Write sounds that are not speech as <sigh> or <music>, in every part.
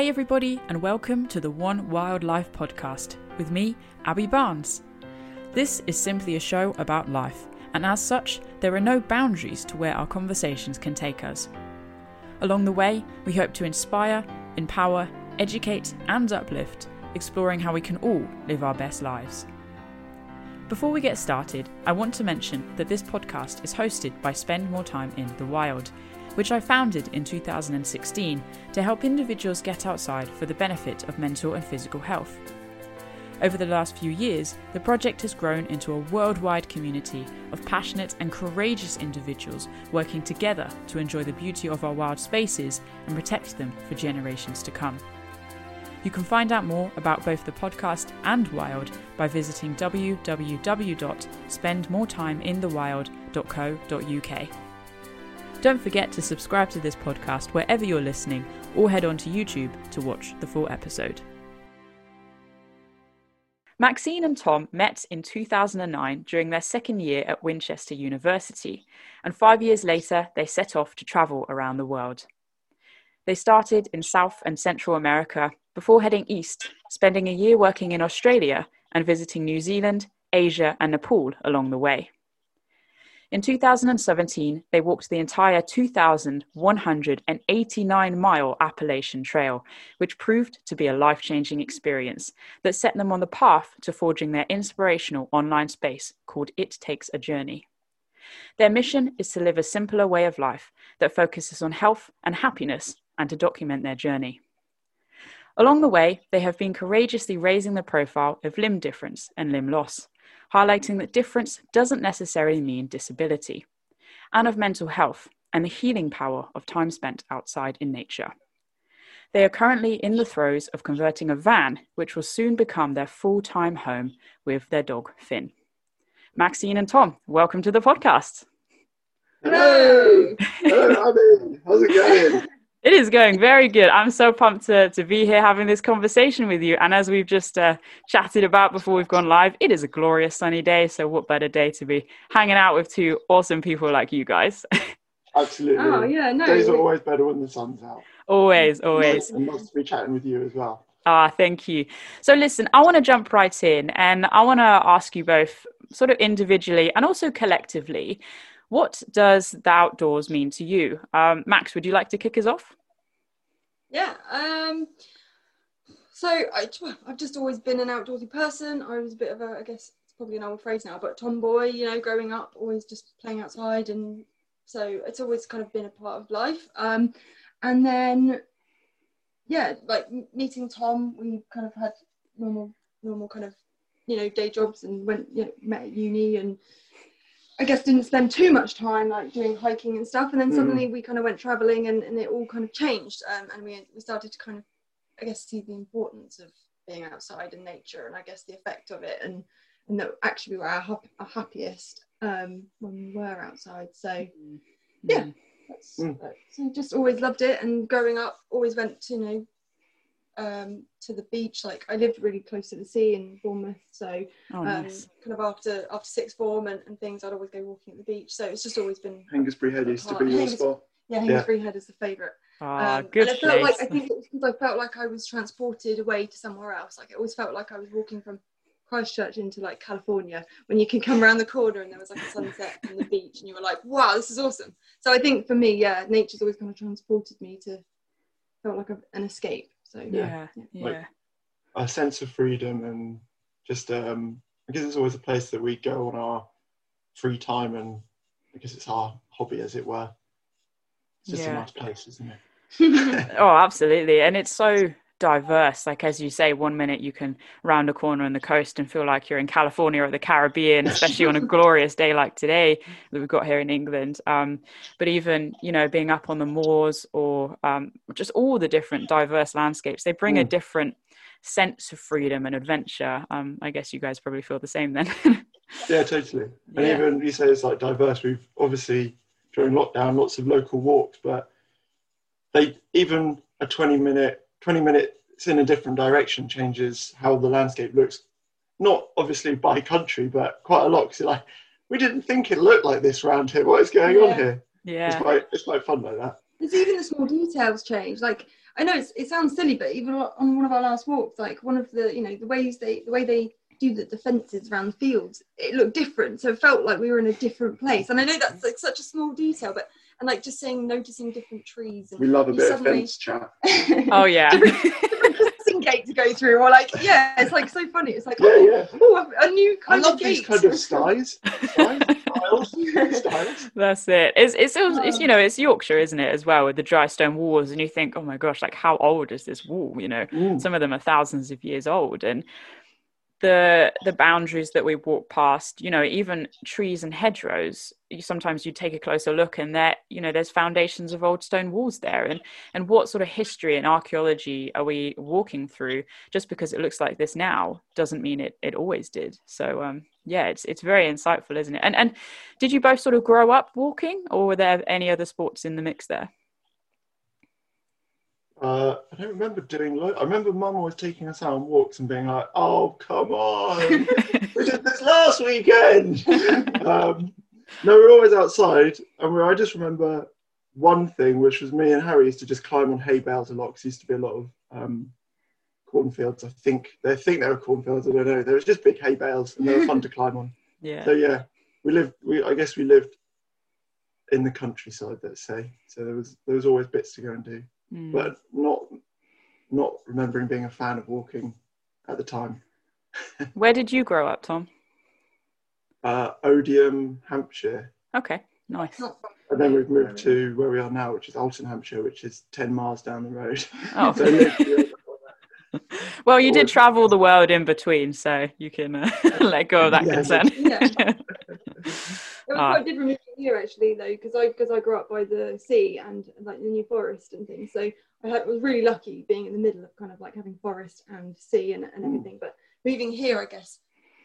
Hey, everybody, and welcome to the One Wildlife podcast with me, Abbie Barnes. This is simply a show about life, and as such, there are no boundaries to where our conversations can take us. Along the way, we hope to inspire, empower, educate, and uplift, exploring how we can all live our best lives. Before we get started, I want to mention that this podcast is hosted by Spend More Time in the Wild, which I founded in 2016 to help individuals get outside for the benefit of mental and physical health. Over the last few years, the project has grown into a worldwide community of passionate and courageous individuals working together to enjoy the beauty of our wild spaces and protect them for generations to come. You can find out more about both the podcast and Wild by visiting www.spendmoretimeinthewild.co.uk. Don't forget to subscribe to this podcast wherever you're listening or head on to YouTube to watch the full episode. Maxine and Tom met in 2009 during their second year at Winchester University, and five years later, they set off to travel around the world. They started in South and Central America before heading east, spending a year working in Australia and visiting New Zealand, Asia, and Nepal along the way. In 2017, they walked the entire 2,189 mile Appalachian Trail, which proved to be a life changing experience that set them on the path to forging their inspirational online space called It Takes a Journey. Their mission is to live a simpler way of life that focuses on health and happiness and to document their journey. Along the way, they have been courageously raising the profile of limb difference and limb loss, highlighting that difference doesn't necessarily mean disability, and of mental health and the healing power of time spent outside in nature. They are currently in the throes of converting a van, which will soon become their full time home with their dog Finn. Maxine and Tom, welcome to the podcast. Hello! Hello, Abbie. How's it going? <laughs> It is going very good. I'm so pumped to, to be here having this conversation with you. And as we've just uh, chatted about before we've gone live, it is a glorious sunny day. So, what better day to be hanging out with two awesome people like you guys? <laughs> Absolutely. Oh, yeah, no. Days are always better when the sun's out. always, always. And nice to be chatting with you as well. Ah, thank you. So, listen, I want to jump right in and I want to ask you both, sort of individually and also collectively, what does the outdoors mean to you? Um, Max, would you like to kick us off? Yeah. Um, so I, I've just always been an outdoorsy person. I was a bit of a, I guess it's probably an old phrase now, but tomboy. You know, growing up, always just playing outside, and so it's always kind of been a part of life. Um, and then, yeah, like meeting Tom, we kind of had normal, normal kind of, you know, day jobs, and went, you know, met at uni, and I guess didn't spend too much time like doing hiking and stuff. And then suddenly we kind of went traveling and, and it all kind of changed. Um, and we, we started to kind of, I guess, see the importance of being outside in nature and I guess the effect of it. And, and that actually we were our, hap- our happiest um, when we were outside. So, yeah. That's, Mm. so just always loved it and growing up always went to you know um, to the beach. Like I lived really close to the sea in Bournemouth so Oh, um, kind of after after sixth form and, and things I'd always go walking at the beach. So it's just always been Hengistbury Head used to be your Hengist- spot. yeah Yeah. Hengistbury Head is the favourite. Ah, um, good and I felt place. like I think it was because I felt like I was transported away to somewhere else. Like it always felt like I was walking from Christchurch into like California when you can come around the corner and there was like a sunset and the beach and you were like wow this is awesome. So I think for me yeah nature's always kind of transported me to felt like a, an escape so yeah, yeah. Like- A sense of freedom and just, um, I guess it's always a place that we go on our free time and I guess it's our hobby, as it were. It's just Yeah. a nice place, isn't it? <laughs> <laughs> Oh, absolutely. And it's so diverse. Like, as you say, one minute you can round a corner on the coast and feel like you're in California or the Caribbean, <laughs> especially on a glorious day like today that we've got here in England. Um, but even, you know, being up on the moors or um, just all the different diverse landscapes, they bring a Mm. different sense of freedom and adventure. Um, I guess you guys probably feel the same then. Yeah, <laughs> totally. And Yeah. even you say it's like diverse. We've obviously during lockdown lots of local walks, but they even a twenty minute twenty minutes in a different direction changes how the landscape looks. Not obviously by country, but quite a lot. Because like we didn't think it looked like this around here. What is going on here? Yeah. here? It's yeah. quite it's quite fun like that. there's even the small details change like I know it's, it sounds silly, but even on one of our last walks, like one of the you know the ways they the way they do the defences around the fields, it looked different. So it felt like we were in a different place. And I know that's like such a small detail, but and like just saying noticing different trees. And We love a bit suddenly- of fence chat. <laughs> Oh yeah. different crossing gate to go through, or like yeah, it's like so funny. It's like Yeah, oh, yeah. oh, a new kind I kind love of these gate. kind of stiles. Stiles, stiles, <laughs> stiles. That's it. It's it's, also, it's Oh. you know it's Yorkshire, isn't it, as well, with the dry stone walls, and you think, oh my gosh, like how old is this wall? You know, Mm. some of them are thousands of years old, and the the boundaries that we walk past, you know, even trees and hedgerows. You, sometimes you take a closer look, and there, you know, there's foundations of old stone walls there, and and what sort of history and archaeology are we walking through? Just because it looks like this now doesn't mean it it always did. So um, yeah, it's it's very insightful, isn't it? And and did you both sort of grow up walking, or were there any other sports in the mix there? Uh, I don't remember doing. Lo- I remember Mum always taking us out on walks and being like, "Oh, come on, <laughs> we did this last weekend." <laughs> um, no, we were always outside, and we, I just remember one thing, which was me and Harry used to just climb on hay bales a lot. 'cause there used to be a lot of um, cornfields. I think they think they were cornfields. I don't know. There was just big hay bales, and they were fun to <laughs> climb on. yeah. So yeah, we lived. We I guess we lived in the countryside. Let's say. So there was there was always bits to go and do Mm. but not not remembering being a fan of walking at the time. <laughs> Where did you grow up, Tom? Uh, Odiham, Hampshire, Okay, nice. And then we've moved to where we are now, which is Alton, Hampshire, which is ten miles down the road. Oh. <laughs> So <laughs> Well, you did travel the world in between, so you can uh, let go of that Yeah. concern. Yeah. It was Ah. Quite here actually though, because I because I grew up by the sea and like the New Forest and things. So I had, was really lucky being in the middle of kind of like having forest and sea and, and Mm. everything. But moving here, I guess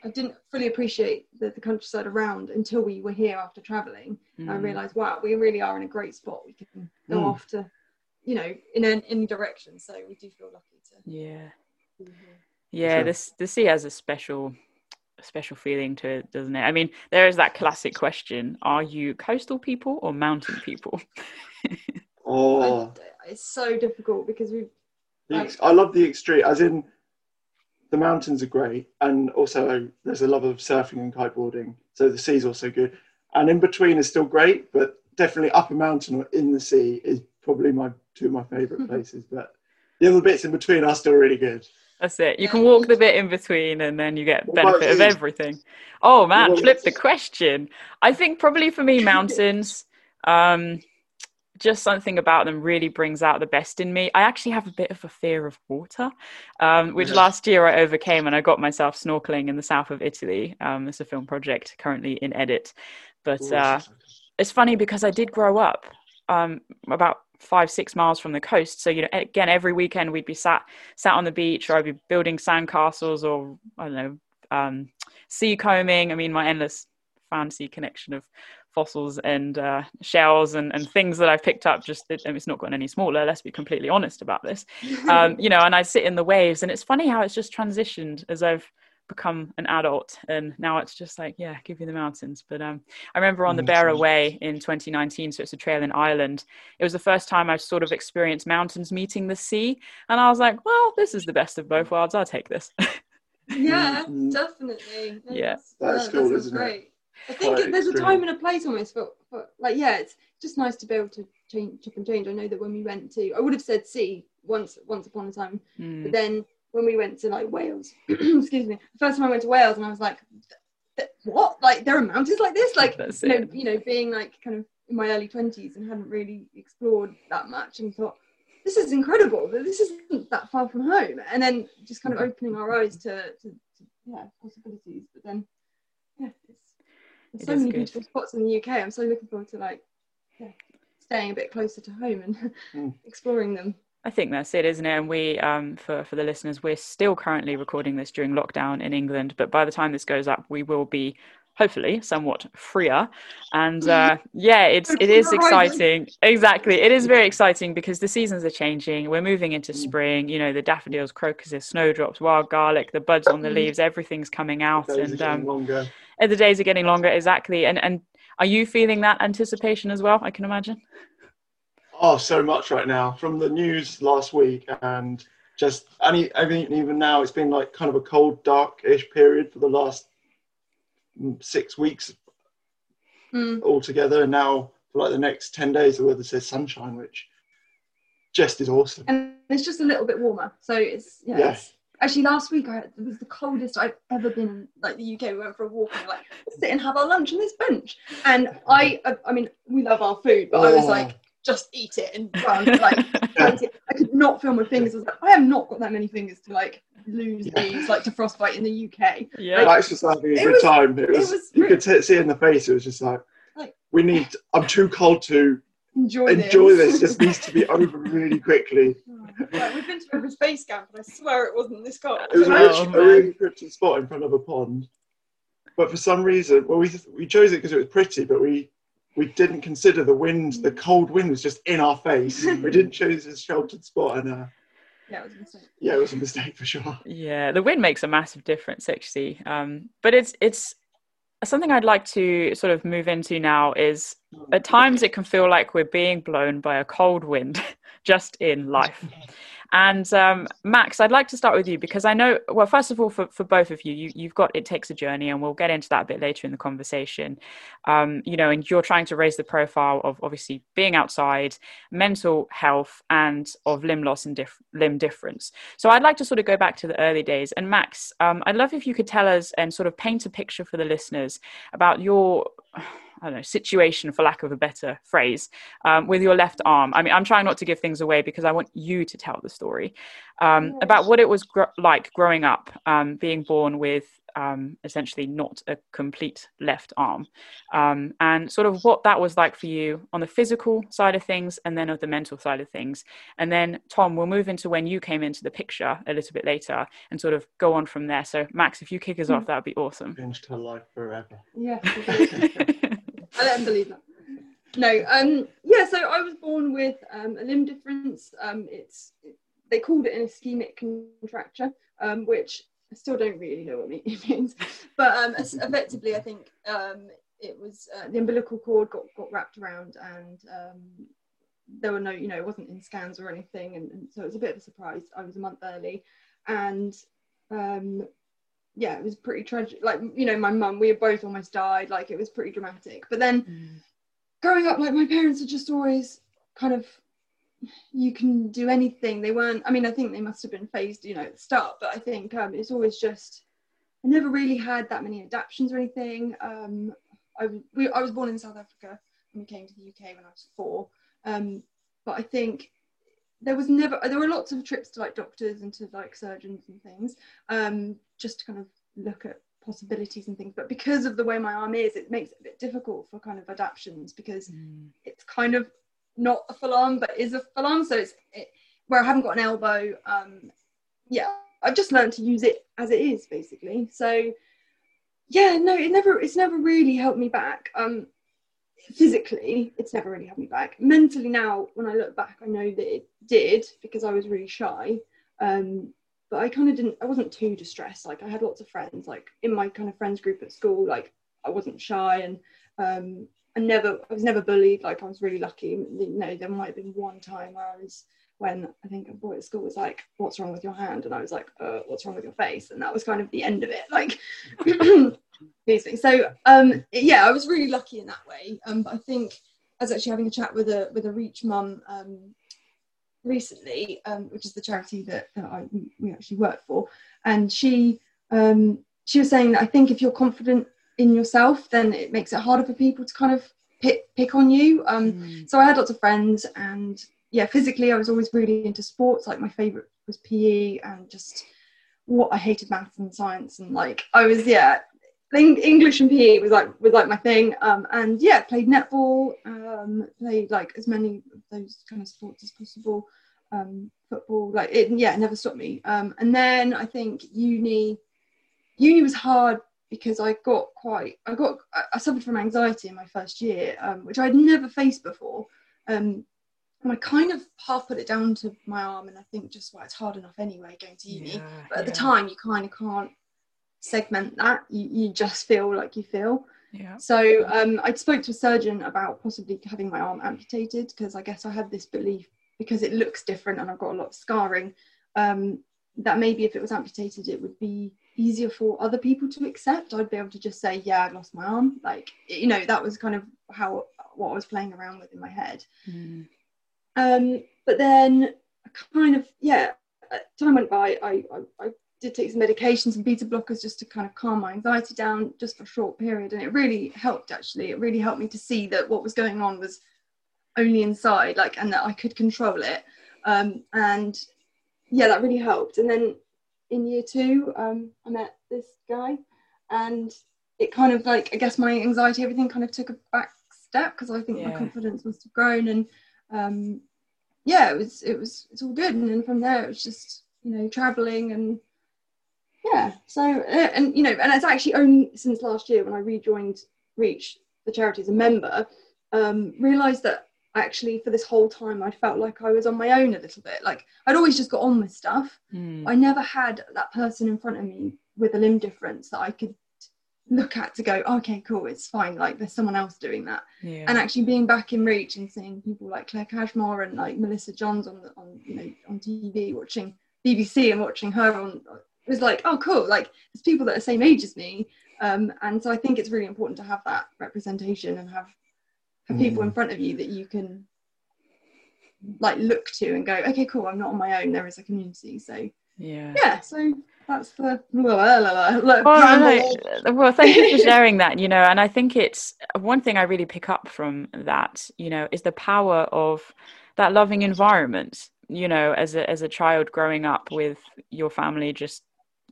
I didn't fully appreciate the, the countryside around until we were here after traveling. I Mm. realised, wow, we really are in a great spot. We can go Mm. off to, you know, in an, any direction. So we do feel lucky to Yeah, yeah. Sure. This the sea has a special, a special feeling to it, doesn't it? I mean, there is that classic question: Are you coastal people or mountain people? <laughs> oh, I- it's so difficult because we the ex- I love the extreme. As in, the mountains are great, and also there's a love of surfing and kiteboarding. So the sea's also good, and in between is still great, but definitely up a mountain or in the sea is probably my two of my favourite <laughs> places. But the other bits in between are still really good. That's it. You can walk the bit in between, and then you get benefit of everything. Oh man, flip the question. I think probably for me, <laughs> mountains. Um, just something about them really brings out the best in me. I actually have a bit of a fear of water, um, which last year I overcame, and I got myself snorkeling in the south of Italy. Um, it's a film project currently in edit, but uh, it's funny because I did grow up um, about five six miles from the coast. So you know, again, every weekend we'd be sat sat on the beach, or I'd be building sandcastles, or I don't know, um, sea combing. I mean, my endless fancy connection of fossils and uh, shells and, and things that I've picked up. Just it, it's not gotten any smaller. Let's be completely honest about this. <laughs> Um, you know, and I sit in the waves, and it's funny how it's just transitioned as I've become an adult and now it's just like yeah give you the mountains but um i remember on the Beara Way in 2019 so it's a trail in ireland it was the first time i've sort of experienced mountains meeting the sea and i was like well this is the best of both worlds i'll take this Yeah, Mm. definitely. No, Yeah. that's- That's cool, sounds isn't it? I think Quite there's a time and a place almost for, for like yeah, it's just nice to be able to change, chop and change. I know that when we went to, I would have said sea once, once upon a time, Mm, but then when we went to like Wales, <clears throat> excuse me, the first time I went to Wales, and I was like, what? Like there are mountains like this? Like you know, you know, being like kind of in my early twenties and hadn't really explored that much, and thought this is incredible. This isn't that far from home, and then just kind of opening our eyes to, to, to yeah possibilities. But then yeah, it's, there's so many good. beautiful spots in the UK. I'm so looking forward to like yeah, staying a bit closer to home and <laughs> Mm. exploring them. I think that's it, isn't it? And we, um, for for the listeners, we're still currently recording this during lockdown in England, but by the time this goes up, we will be hopefully somewhat freer. And uh, <laughs> yeah, it's it is exciting. Exactly, it is very exciting because the seasons are changing. We're moving into Mm. spring. You know, the daffodils, crocuses, snowdrops, wild garlic, the buds on the Mm. leaves, everything's coming out, and um, longer. and the days are getting longer. Exactly, and and are you feeling that anticipation as well? I can imagine. Oh, so much right now from the news last week and just any I mean even now it's been like kind of a cold, dark-ish period for the last six weeks Mm. altogether, and now for like the next ten days the weather says sunshine, which just is awesome. and it's just a little bit warmer. So it's yeah. Yeah. It's, actually, last week I, it was the coldest I've ever been in like the UK. We went for a walk and like sit and have our lunch on this bench. And I, I, I mean, we love our food, but I was Oh. like, just eat it and run. Like. <laughs> I could not feel my fingers. I was like, I have not got that many fingers to like lose Yeah. these like to frostbite in the UK. Yeah. Max was having a It good was- time. It was, was you could t- see in the face. It was just like, Like- we need. I'm too cold to Enjoy, enjoy this. Just needs to be over really quickly. <laughs> Oh, like, we've been to a space camp, and I swear it wasn't this cold. It was a, Oh, a really pretty spot in front of a pond, but for some reason, well, we we chose it because it was pretty, but we we didn't consider the wind. The cold wind was just in our face. we didn't choose a sheltered spot, and uh, yeah, it was a mistake. yeah, it was a mistake for sure. Yeah, the wind makes a massive difference actually. Um, but it's it's something I'd like to sort of move into now is at times it can feel like we're being blown by a cold wind <laughs> just in life. And um, Max, I'd like to start with you because I know, well, first of all, for, for both of you, you, you've got It Takes a Journey, and we'll get into that a bit later in the conversation. Um, you know, and you're trying to raise the profile of obviously being outside, mental health, and of limb loss and dif- limb difference. So I'd like to sort of go back to the early days. And Max, um, I'd love if you could tell us and sort of paint a picture for the listeners about your. I don't know, situation, for lack of a better phrase, um, with your left arm. I mean, I'm trying not to give things away because I want you to tell the story um, Yes. about what it was gr- like growing up, um, being born with um, essentially not a complete left arm, um, and sort of what that was like for you on the physical side of things and then of the mental side of things. And then, Tom, we'll move into when you came into the picture a little bit later and sort of go on from there. So, Max, if you kick us off, that would be awesome. Changed her life forever. Yeah, <laughs> <laughs> I let him believe that. No, um, yeah. So I was born with um, a limb difference. Um, it's they called it an ischemic contracture, um, which I still don't really know what <laughs> it means. But um, effectively, I think um, it was uh, the umbilical cord got, got wrapped around, and um, there were no, you know, it wasn't in scans or anything, and, and so it was a bit of a surprise. I was a month early, and um, yeah, it was pretty tragic. Like, you know, my mum, we had both almost died. Like, it was pretty dramatic. But then growing up, like, my parents are just always kind of, you can do anything. They weren't, I mean, I think they must have been phased, you know, at the start, but I think um, it's always just, I never really had that many adaptions or anything. Um, I, we, I was born in South Africa and we came to the UK when I was four. Um, but I think there was never there were lots of trips to like doctors and to like surgeons and things um just to kind of look at possibilities and things. But because of the way my arm is it makes it a bit difficult for kind of adaptions because it's kind of not a full arm but is a full arm. So it's it, where I haven't got an elbow um yeah I've just learned to use it as it is basically. So yeah no it never it's never really helped me back. Um physically it's never really had me back. Mentally now when i look back i know that it did because i was really shy. Um but i kind of didn't i wasn't too distressed. Like i had lots of friends like in my kind of friends group at school like i wasn't shy and um i never i was never bullied. Like i was really lucky. You know there might have been one time where i was when i think a boy at school was like what's wrong with your hand? And i was like uh, what's wrong with your face? And that was kind of the end of it. Like <clears throat> <clears throat> me. So um, yeah, I was really lucky in that way. Um, but I think I was actually having a chat with a with a Reach Mum um, recently, um, which is the charity that, that I, we actually work for, and she um, she was saying that I think if you're confident in yourself, then it makes it harder for people to kind of pick pick on you. Um, so I had lots of friends, and yeah, physically I was always really into sports. Like my favorite was PE, and just what I hated maths and science, and like I was yeah English and PE was like was like my thing. Um, and yeah, played netball, um, played like as many of those kind of sports as possible. Um, football, like it, yeah, it never stopped me. Um, and then I think uni, uni was hard because I got quite, I got, I, I suffered from anxiety in my first year, um, which I'd never faced before. Um, and I kind of half put it down to my arm, and I think just well, it's hard enough anyway going to uni. but at the time, you kind of can't segment that. You, you just feel like you feel. Yeah. So um, I spoke to a surgeon about possibly having my arm amputated because I guess I had this belief because it looks different and I've got a lot of scarring um, that maybe if it was amputated it would be easier for other people to accept. I'd be able to just say, yeah, I've lost my arm. Like, you know, that was kind of how what I was playing around with in my head. Mm. Um, but then kind of, yeah, time went by. I, I, I did take some medications and beta blockers just to kind of calm my anxiety down just for a short period. And it really helped actually. It really helped me to see that what was going on was only inside, like, and that I could control it. Um, and yeah, that really helped. And then in year two, um, I met this guy, and it kind of like I guess my anxiety, everything kind of took a back step because I think Yeah. my confidence must have grown, and um, yeah, it was it was it's all good. And then from there, it was just you know traveling and yeah. So uh, and you know, and it's actually only since last year when I rejoined Reach, the charity as a member, um, realised that actually for this whole time I felt like I was on my own a little bit. Like I'd always just got on with stuff. Mm. I never had that person in front of me with a limb difference that I could look at to go, okay, cool, it's fine. Like there's someone else doing that. Yeah. And actually being back in reach and seeing people like Claire Cashmore and like Melissa Johns on the, on you know on TV watching BBC and watching her on was like, oh cool, like there's people that are same age as me. Um, and so I think it's really important to have that representation and have have people in front of you that you can like look to and go, okay, cool, I'm not on my own. There is a community. So yeah. yeah, so that's the Well, no, well, thank you for sharing that. You know, and I think it's one thing I really pick up from that. You know, is the power of that loving environment. You know, as a as a child growing up with your family just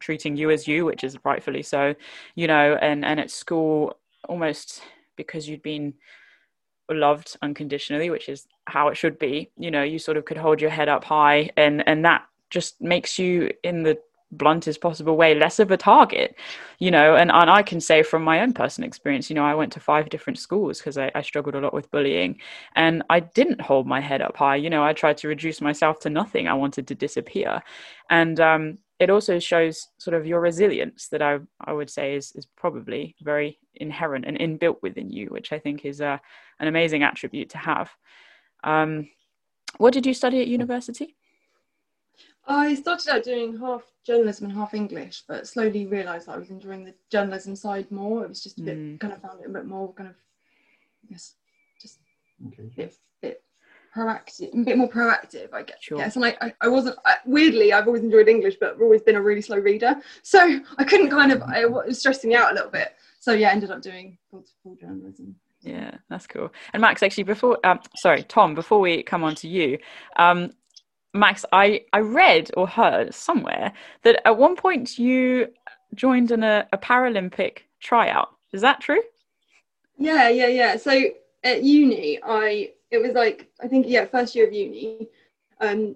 treating you as you, which is rightfully so. You know, and and at school almost because you'd been loved unconditionally, which is how it should be. You know, you sort of could hold your head up high, and and that just makes you in the bluntest possible way less of a target you know and, and i can say from my own personal experience you know i went to five different schools because I, I struggled a lot with bullying and i didn't hold my head up high you know i tried to reduce myself to nothing i wanted to disappear and um, it also shows sort of your resilience that i, I would say is, is probably very inherent and inbuilt within you which i think is uh, an amazing attribute to have um, what did you study at university I started out doing half journalism and half English, but slowly realised that I was enjoying the journalism side more. It was just a bit Mm. kind of found it a bit more kind of, I guess, just Okay. a bit, bit proactive, a bit more proactive, I guess. Sure. Yes, and I, I, I wasn't I, weirdly. I've always enjoyed English, but I've always been a really slow reader, so I couldn't kind of. I, it was stressing me out a little bit. So yeah, ended up doing full journalism. Yeah, that's cool. And Max, actually, before um, sorry, Tom, before we come on to you, um, Max, I I read or heard somewhere that at one point you joined in a, a Paralympic tryout. Is that true? Yeah, yeah, yeah. So at uni, I it was like I think yeah, first year of uni. Um,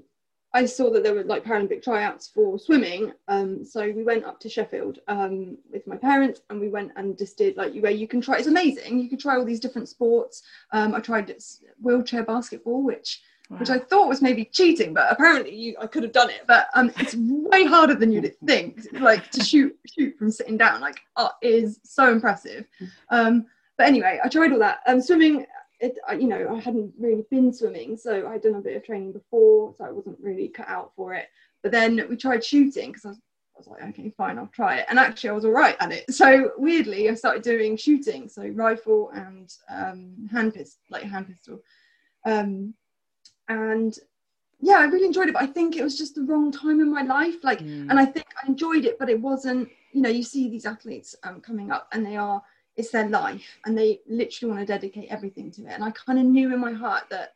I saw that there were like Paralympic tryouts for swimming. Um, so we went up to Sheffield um, with my parents, and we went and just did like where you can try. It's amazing. You can try all these different sports. Um, I tried wheelchair basketball, which which I thought was maybe cheating, but apparently you, I could have done it. But um, it's way harder than you'd think. Like to shoot shoot from sitting down, like uh, is so impressive. Um, but anyway, I tried all that. Um, swimming, it, I, you know, I hadn't really been swimming, so I'd done a bit of training before, so I wasn't really cut out for it. But then we tried shooting because I was, I was like, okay, fine, I'll try it. And actually, I was all right at it. So weirdly, I started doing shooting, so rifle and um, hand pistol, like hand pistol. Um, and yeah, I really enjoyed it, but I think it was just the wrong time in my life. Like, Mm. and I think I enjoyed it, but it wasn't. You know, you see these athletes um, coming up, and they are it's their life, and they literally want to dedicate everything to it. And I kind of knew in my heart that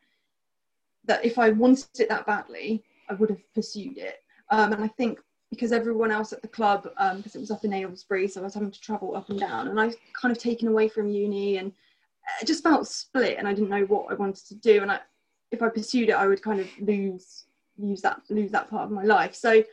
that if I wanted it that badly, I would have pursued it. Um, and I think because everyone else at the club, because it was up in Aylesbury, so I was having to travel up and down, and I was kind of taken away from uni, and it just felt split, and I didn't know what I wanted to do. And I, if I pursued it, I would kind of lose lose that lose that part of my life. So,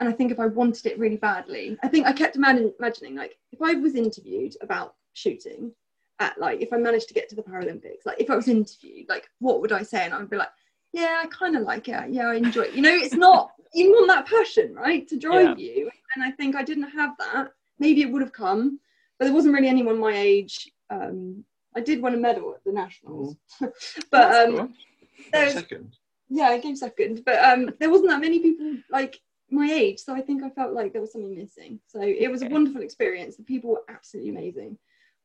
and I think if I wanted it really badly, I think I kept imagine, imagining like if I was interviewed about shooting at like if I managed to get to the Paralympics, like if I was interviewed, like what would I say? And I would be like, yeah, I kind of like it. Yeah, I enjoy it. You know, it's not <laughs> you want that passion, right, to drive you. And I think I didn't have that. Maybe it would have come, but there wasn't really anyone my age Um, I did win a medal at the nationals, <laughs> but um, cool. was, Second. yeah, I came second. But um, there wasn't that many people like my age, so I think I felt like there was something missing. So it was Okay. a wonderful experience. The people were absolutely amazing,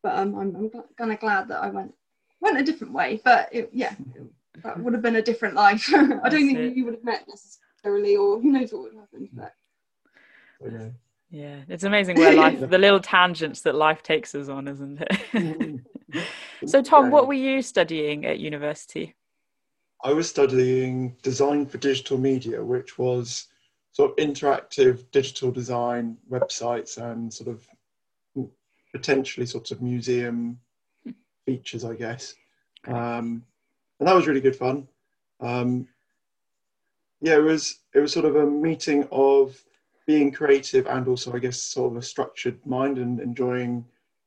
but um, I'm, I'm kind of glad that I went went a different way. But it, yeah, that would have been a different life. <laughs> I don't think it. you would have met necessarily, or who knows what would have happened. But yeah. Yeah, it's amazing where life, <laughs> the little tangents that life takes us on, isn't it? Mm. <laughs> so, Tom, what were you studying at university? I was studying design for digital media, which was sort of interactive digital design websites and sort of potentially sort of museum <laughs> features, I guess. Um, and that was really good fun. Um, yeah, it was it was sort of a meeting of being creative and also, I guess, sort of a structured mind and enjoying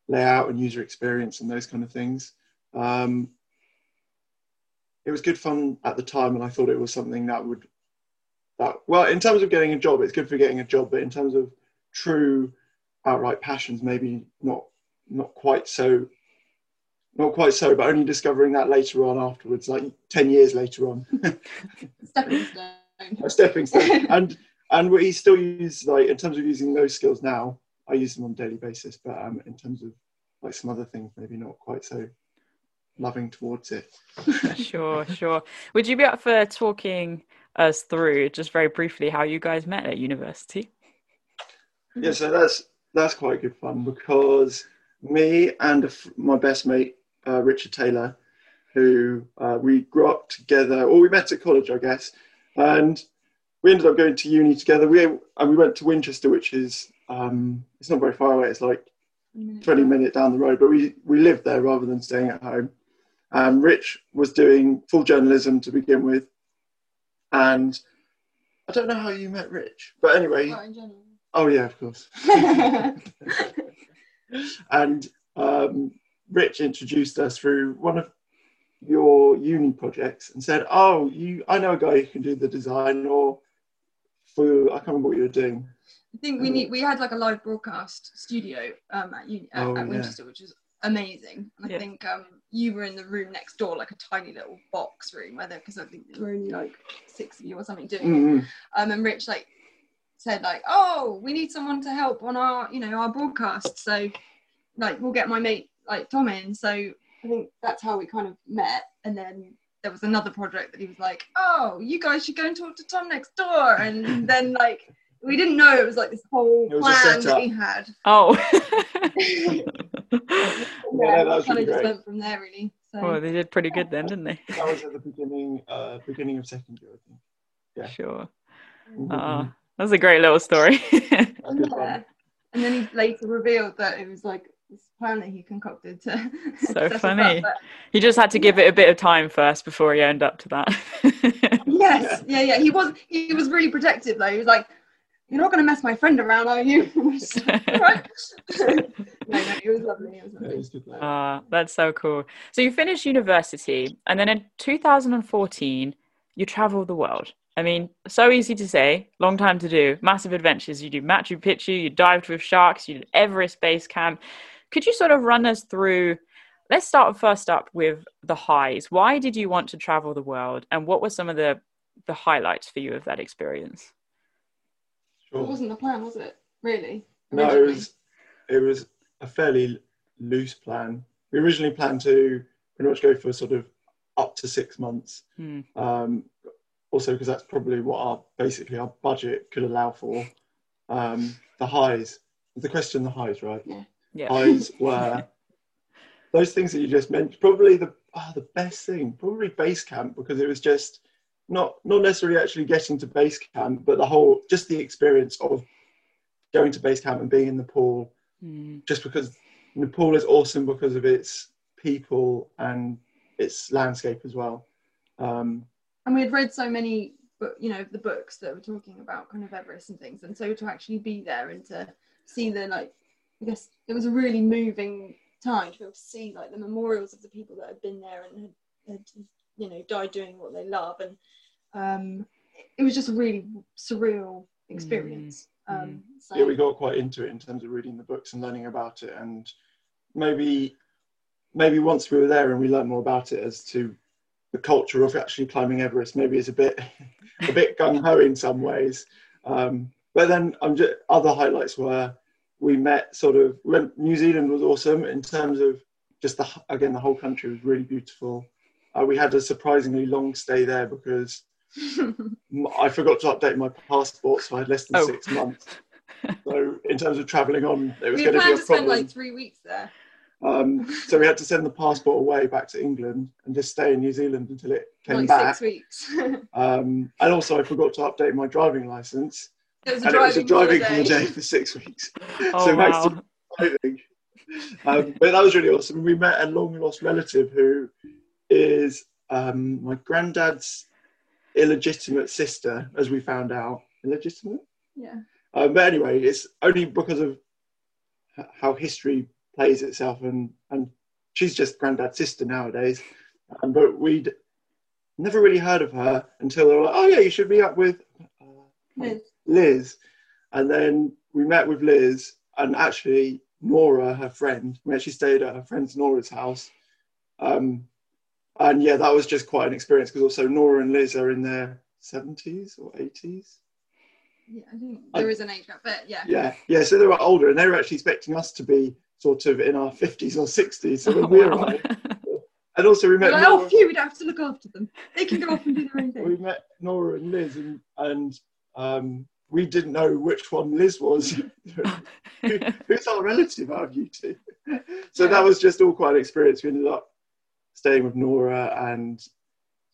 layout and user experience and those kind of things. Um, it was good fun at the time, and I thought it was something that would that well, in terms of getting a job, it's good for getting a job, but in terms of true outright passions, maybe not not quite so not quite so, but only discovering that later on afterwards, like ten years later on, <laughs> stepping stone. a stepping stone. <laughs> and and we still use like in terms of using those skills now, I use them on a daily basis, but um, in terms of like some other things, maybe not quite so loving towards it. <laughs> sure, sure. Would you be up for talking us through just very briefly how you guys met at university? Yeah, so that's that's quite good fun because me and my best mate uh, Richard Taylor, who uh, we grew up together, or we met at college, I guess, and we ended up going to uni together. We and we went to Winchester, which is um, it's not very far away. It's like twenty minute down the road, but we we lived there rather than staying at home. Um, Rich was doing full journalism to begin with, and I don't know how you met Rich, but anyway. Well, in general. Oh yeah, of course. <laughs> <laughs> and um, Rich introduced us through one of your uni projects and said, "Oh, you, I know a guy who can do the design." Or for I can't remember what you were doing. I think we need we had like a live broadcast studio um, at, uni, at, Oh, at yeah. Winchester, which was amazing. And I think um, you were in the room next door, like a tiny little box room, whether because I think there were only like six of you or something doing it. Mm-hmm. Um, and Rich like said like, "Oh, we need someone to help on our you know our broadcast." So like we'll get my mate like Tom in. So I think that's how we kind of met. And then there was another project that he was like, "Oh, you guys should go and talk to Tom next door." And <laughs> then like we didn't know it was like this whole It was a plan that setup. he had. Oh. <laughs> <laughs> Yeah, that was kind of just went from there really. So well, they did pretty good then, didn't they? That was at the beginning, uh, beginning of second year, I think. Yeah. Sure. Mhm. Uh, that's a great little story. <laughs> That was good fun. yeah. And then he later revealed that it was like this plan that he concocted to <laughs> So set us up, funny. but- he just had to give it a bit of time first before he owned up to that. <laughs> Yes, yeah, yeah. He was he was really protective though. He was like, "You're not going to mess my friend around, are you?" I was like, "All right." no, no, it was lovely. It was Yeah, it was good. lad. Ah, that's so cool. So you finished university, and then in 2014, you traveled the world. I mean, so easy to say, long time to do, massive adventures. You do Machu Picchu, you dived with sharks, you did Everest Base Camp. Could you sort of run us through? Let's start first up with the highs. Why did you want to travel the world, and what were some of the the highlights for you of that experience? It wasn't the plan, was it? Really? No, it was it was a fairly loose plan. We originally planned to pretty much go for sort of up to six months. Hmm. Um, also, because that's probably what our basically our budget could allow for. Um, the highs, the question, the highs, right? Yeah. Highs <laughs> were those things that you just mentioned. Probably the oh, the best thing, probably base camp, because it was just not not necessarily actually getting to base camp, but the whole just the experience of going to base camp and being in Nepal Hmm. just because Nepal is awesome because of its people and its landscape as well. Um, and we had read so many but you know the books that were talking about kind of Everest and things and so to actually be there and to see the like I guess it was a really moving time to be able to see like the memorials of the people that had been there and had, had you know died doing what they love. And um it was just a really surreal experience. Um so yeah, we got quite into it in terms of reading the books and learning about it, and maybe maybe once we were there and we learned more about it as to the culture of actually climbing Everest, maybe it's a bit <laughs> a bit gung ho in some ways. Um, but then I'm just, other highlights were we met sort of New Zealand was awesome in terms of just the again the whole country was really beautiful. Uh, we had a surprisingly long stay there because <laughs> I forgot to update my passport, so I had less than Oh. six months. So in terms of travelling on, it was we going to be planned a to spend like three weeks there. Um, so we had to send the passport away back to England and just stay in New Zealand until it came like back. six weeks. <laughs> Um, and also, I forgot to update my driving license, it was a and it was a driving, driving holiday. holiday for six weeks. <laughs> Oh, So Max wow. driving. Um, but that was really awesome. We met a long lost relative who is um, my granddad's illegitimate sister, as we found out. Illegitimate? Yeah. Um, but anyway, it's only because of how history plays itself, and and she's just granddad's sister nowadays. Um, but we'd never really heard of her until they were like, "Oh yeah, you should be up with uh, Liz. Liz," and then we met with Liz, and actually Nora, her friend, we actually stayed at her friend's Nora's house. Um, and yeah, that was just quite an experience because also Nora and Liz are in their seventies or eighties. Yeah, I think there is an age gap, but yeah. Yeah, yeah. So they were older, and they were actually expecting us to be sort of in our fifties or sixties. So when <laughs> Oh, we wow. arrived, and also we We're met like, oh, phew, we'd have to look after them. They can go off and do their own <laughs> thing. we met Nora and Liz, and and um, we didn't know which one Liz was. Who- <laughs> Who's our relative out of you two? So that was just all quite an experience. We ended up staying with Nora, and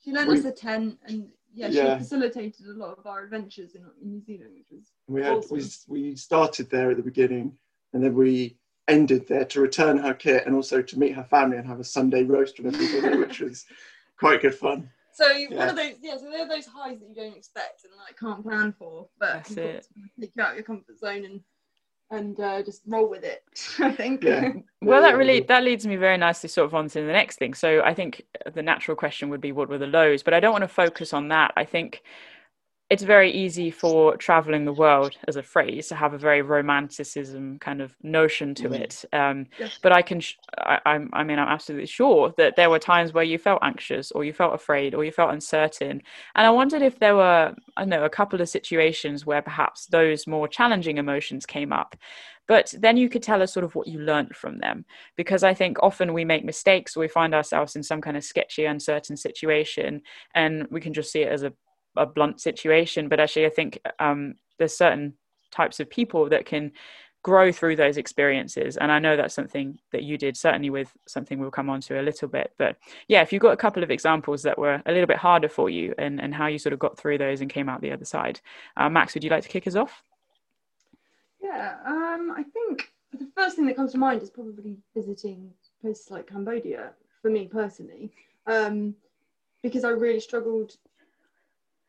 She lent we- us a tent, and yeah, Yeah. she facilitated a lot of our adventures in, in New Zealand, which was we had we, we started there at the beginning, and then we ended there to return her kit and also to meet her family and have a Sunday roast with everybody, <laughs> which was quite good fun. So Yeah. one of those, yeah. So they're those highs that you don't expect and like can't plan for, but That's you've got it. to take you out of your comfort zone and and uh, just roll with it. <laughs> I think. Yeah. Well, that really that leads me very nicely sort of on to the next thing. So I think the natural question would be what were the lows, but I don't want to focus on that. I think it's very easy for traveling the world as a phrase to have a very romanticism kind of notion to Mhm. it. Um, Yes. but I can, sh- I, I'm, I mean, I'm absolutely sure that there were times where you felt anxious or you felt afraid or you felt uncertain. And I wondered if there were, I don't know, a couple of situations where perhaps those more challenging emotions came up. But then you could tell us sort of what you learned from them. Because I think often we make mistakes or we find ourselves in some kind of sketchy, uncertain situation and we can just see it as a, a blunt situation. But actually, I think um, there's certain types of people that can grow through those experiences and i know that's something that you did certainly with something we'll come on to a little bit but yeah if you've got a couple of examples that were a little bit harder for you and, and how you sort of got through those and came out the other side uh, max would you like to kick us off Yeah, um, I think the first thing that comes to mind is probably visiting places like Cambodia for me personally, um, because I really struggled.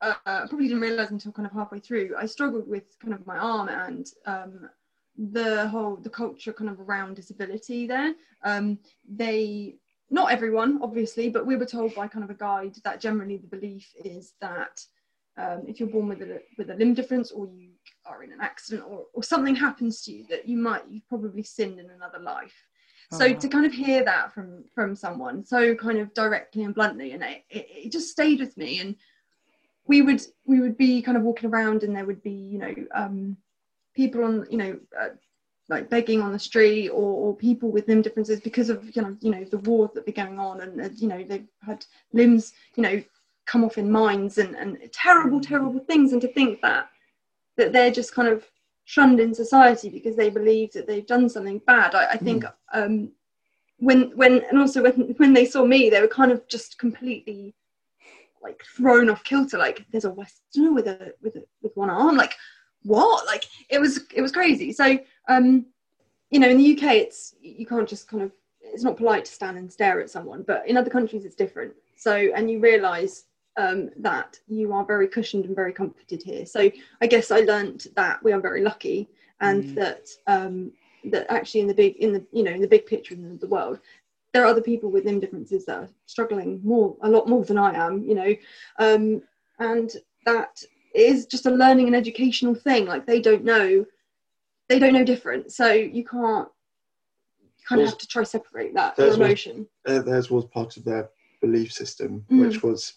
Uh, I probably didn't realize until kind of halfway through. I struggled with kind of my arm and um, the whole the culture kind of around disability there. Um, they not everyone obviously, but we were told by kind of a guide that generally the belief is that um, if you're born with a with a limb difference or you are in an accident or, or something happens to you that you might you've probably sinned in another life so Oh, wow. to kind of hear that from from someone so kind of directly and bluntly and it, it, it just stayed with me and we would we would be kind of walking around and there would be you know um, people on you know uh, like begging on the street or, or people with limb differences because of you know you know the war that be going on and uh, you know they've had limbs you know come off in mines and, and terrible terrible things. And to think that that they're just kind of shunned in society because they believe that they've done something bad. I, I think um when when and also when when they saw me they were kind of just completely like thrown off kilter like there's a westerner with a with a with one arm like what? Like it was it was crazy. So um you know in the uk it's you can't just kind of it's not polite to stand and stare at someone but in other countries it's different. So and you realize um, that you are very cushioned and very comforted here. So i guess i learnt that we are very lucky and Mm. that um that actually in the big in the you know in the big picture in the world there are other people with limb differences that are struggling more a lot more than i am you know um and that is just a learning and educational thing like they don't know they don't know different so you can't you kind of have to try separate that what- emotion. uh, theirs was part of their belief system, Mm. which was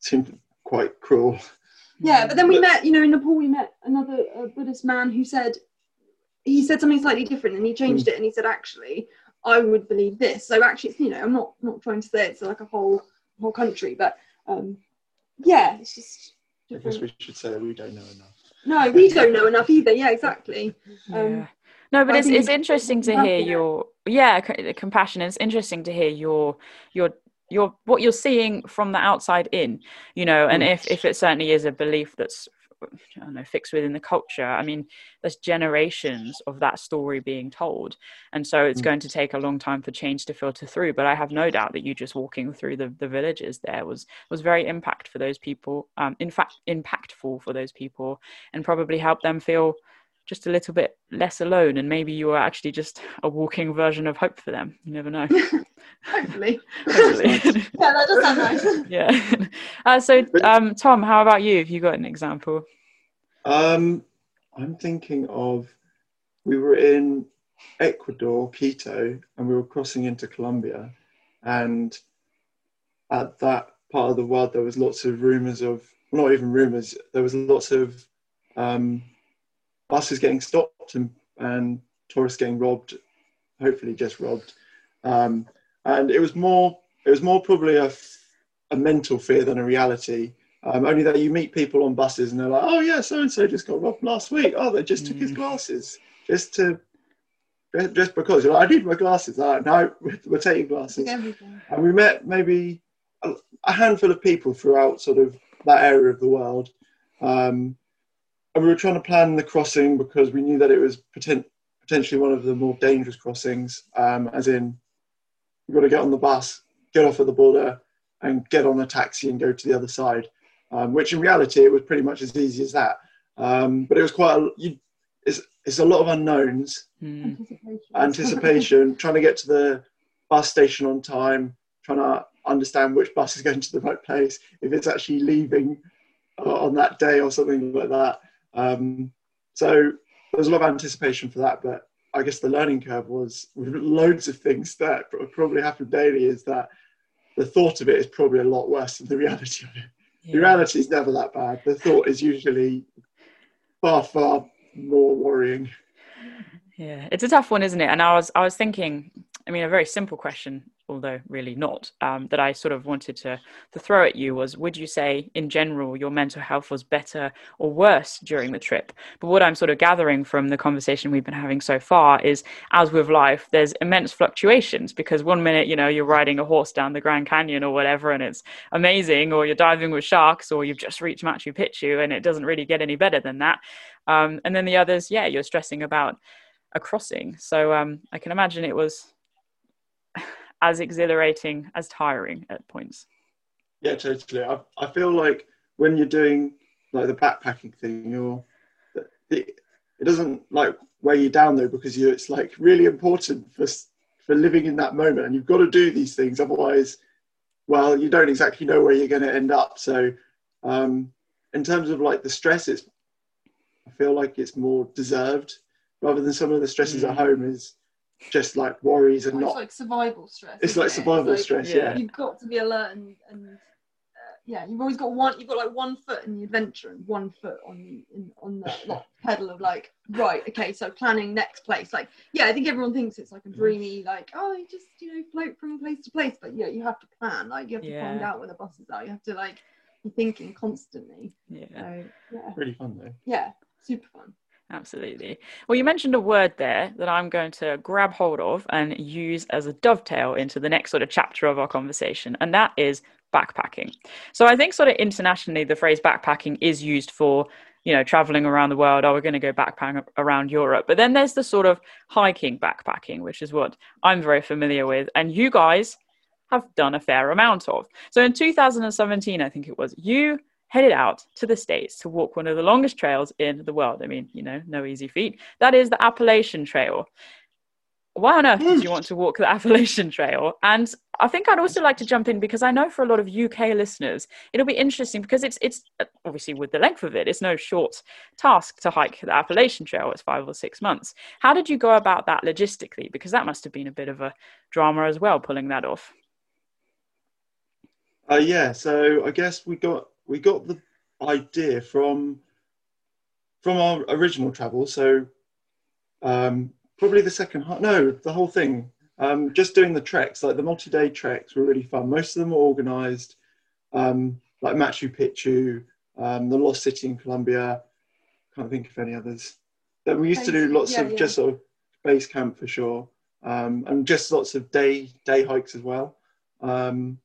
seemed quite cruel. Yeah, but then we But- met, you know, in Nepal, we met another uh, Buddhist man who said he said something slightly different, and he changed Hmm. it, and he said, actually, I would believe this. So actually, you know, I'm not not trying to say it's like a whole whole country, but um, yeah, it's just I guess we should say that we don't know enough. No, we don't know enough either. Yeah, exactly. Um, yeah. No, but I it's it's it's interesting to hear compassionate. your yeah c- the compassion. It's interesting to hear your your your what you're seeing from the outside in, you know, and Mm. if if it certainly is a belief that's I don't know fixed within the culture. I mean, there's generations of that story being told, and so it's Mm. going to take a long time for change to filter through. But I have no doubt that you just walking through the the villages there was was very impact for those people. Um, in fact, impactful for those people, and probably helped them feel just a little bit less alone and maybe you are actually just a walking version of hope for them you never know <laughs> Hopefully. Hopefully. <laughs> yeah, that does sound nice. yeah <laughs> uh, so um, tom how about you have you got an example Um, I'm thinking of we were in Ecuador, Quito, and we were crossing into Colombia, and at that part of the world there was lots of rumors of not even rumors there was lots of um, buses getting stopped and, and tourists getting robbed hopefully just robbed. Um, and it was more it was more probably a mental fear than a reality. Um, only that you meet people on buses and they're like oh yeah so and so just got robbed last week. Oh they just took his Mm. glasses. Just to just- just because. You're like, I need my glasses. All right, no, we're, we're taking glasses. And we met maybe a, a handful of people throughout sort of that area of the world. Um, and we were trying to plan the crossing because we knew that it was poten- potentially one of the more dangerous crossings um, as in you've got to get on the bus get off at the border and get on a taxi and go to the other side um, which in reality it was pretty much as easy as that um, but it was quite a, you, it's, it's a lot of unknowns Hmm. Anticipation. anticipation, <laughs> trying to get to the bus station on time, trying to understand which bus is going to the right place, if it's actually leaving uh, on that day or something like that. Um, so there's a lot of anticipation for that, but I guess the learning curve was with loads of things that probably happen daily is that the thought of it is probably a lot worse than the reality of it. The reality is never that bad. The thought is usually far, far more worrying. Yeah, it's a tough one, isn't it? And I was I was thinking, I mean, a very simple question, although really not, um, that I sort of wanted to to throw at you was: Would you say, in general, your mental health was better or worse during the trip? But what I'm sort of gathering from the conversation we've been having so far is, as with life, there's immense fluctuations because one minute, you know, you're riding a horse down the Grand Canyon or whatever, and it's amazing, or you're diving with sharks, or you've just reached Machu Picchu, and it doesn't really get any better than that. Um, and then the others, yeah, you're stressing about a crossing. So um, I can imagine it was as exhilarating as tiring at points. Yeah, totally. I, I feel like when you're doing like the backpacking thing, you're it, it doesn't like weigh you down though because you it's like really important for for living in that moment, and you've got to do these things. Otherwise, well, you don't exactly know where you're going to end up. So, um, in terms of like the stress, it's I feel like it's more deserved rather than some of the stresses Mm. at home is just like worries and It's not. like survival stress. It's like it? survival like stress, yeah. yeah. You've got to be alert and, and uh, yeah, you've always got one. You've got like one foot in the adventure and one foot on the in, on the <laughs> like, pedal of like right, okay, so planning next place. Like yeah, I think everyone thinks it's like a dreamy like oh you just you know float from place to place, but yeah, you have to plan. Like you have to find out where the buses are. You have to like be thinking constantly. Yeah, So yeah, Really fun though. yeah, super fun. Absolutely. Well, you mentioned a word there that I'm going to grab hold of and use as a dovetail into the next sort of chapter of our conversation, and that is backpacking. So I think sort of internationally, the phrase backpacking is used for you know traveling around the world oh we're going to go backpacking around europe but then there's the sort of hiking backpacking which is what i'm very familiar with and you guys have done a fair amount of so in 2017 i think it was you headed out to the states to walk one of the longest trails in the world i mean you know no easy feat that is the appalachian trail why on earth did you want to walk the <laughs> Appalachian Trail? And I think I'd also like to jump in because I know for a lot of UK listeners, it'll be interesting because it's it's obviously with the length of it, it's no short task to hike the Appalachian Trail. It's five or six months. How did you go about that logistically? Because that must have been a bit of a drama as well, pulling that off. Uh, yeah, so I guess we got we got the idea from from our original travel. So um, probably the second half. No, the whole thing. Um, just doing the treks, like the multi-day treks, were really fun. Most of them were organised, um, like Machu Picchu, um, the Lost City in Colombia. Can't think of any others. Then we used to do lots Yeah, of yeah. just sort of base camp for sure, um, and just lots of day day hikes as well. Um,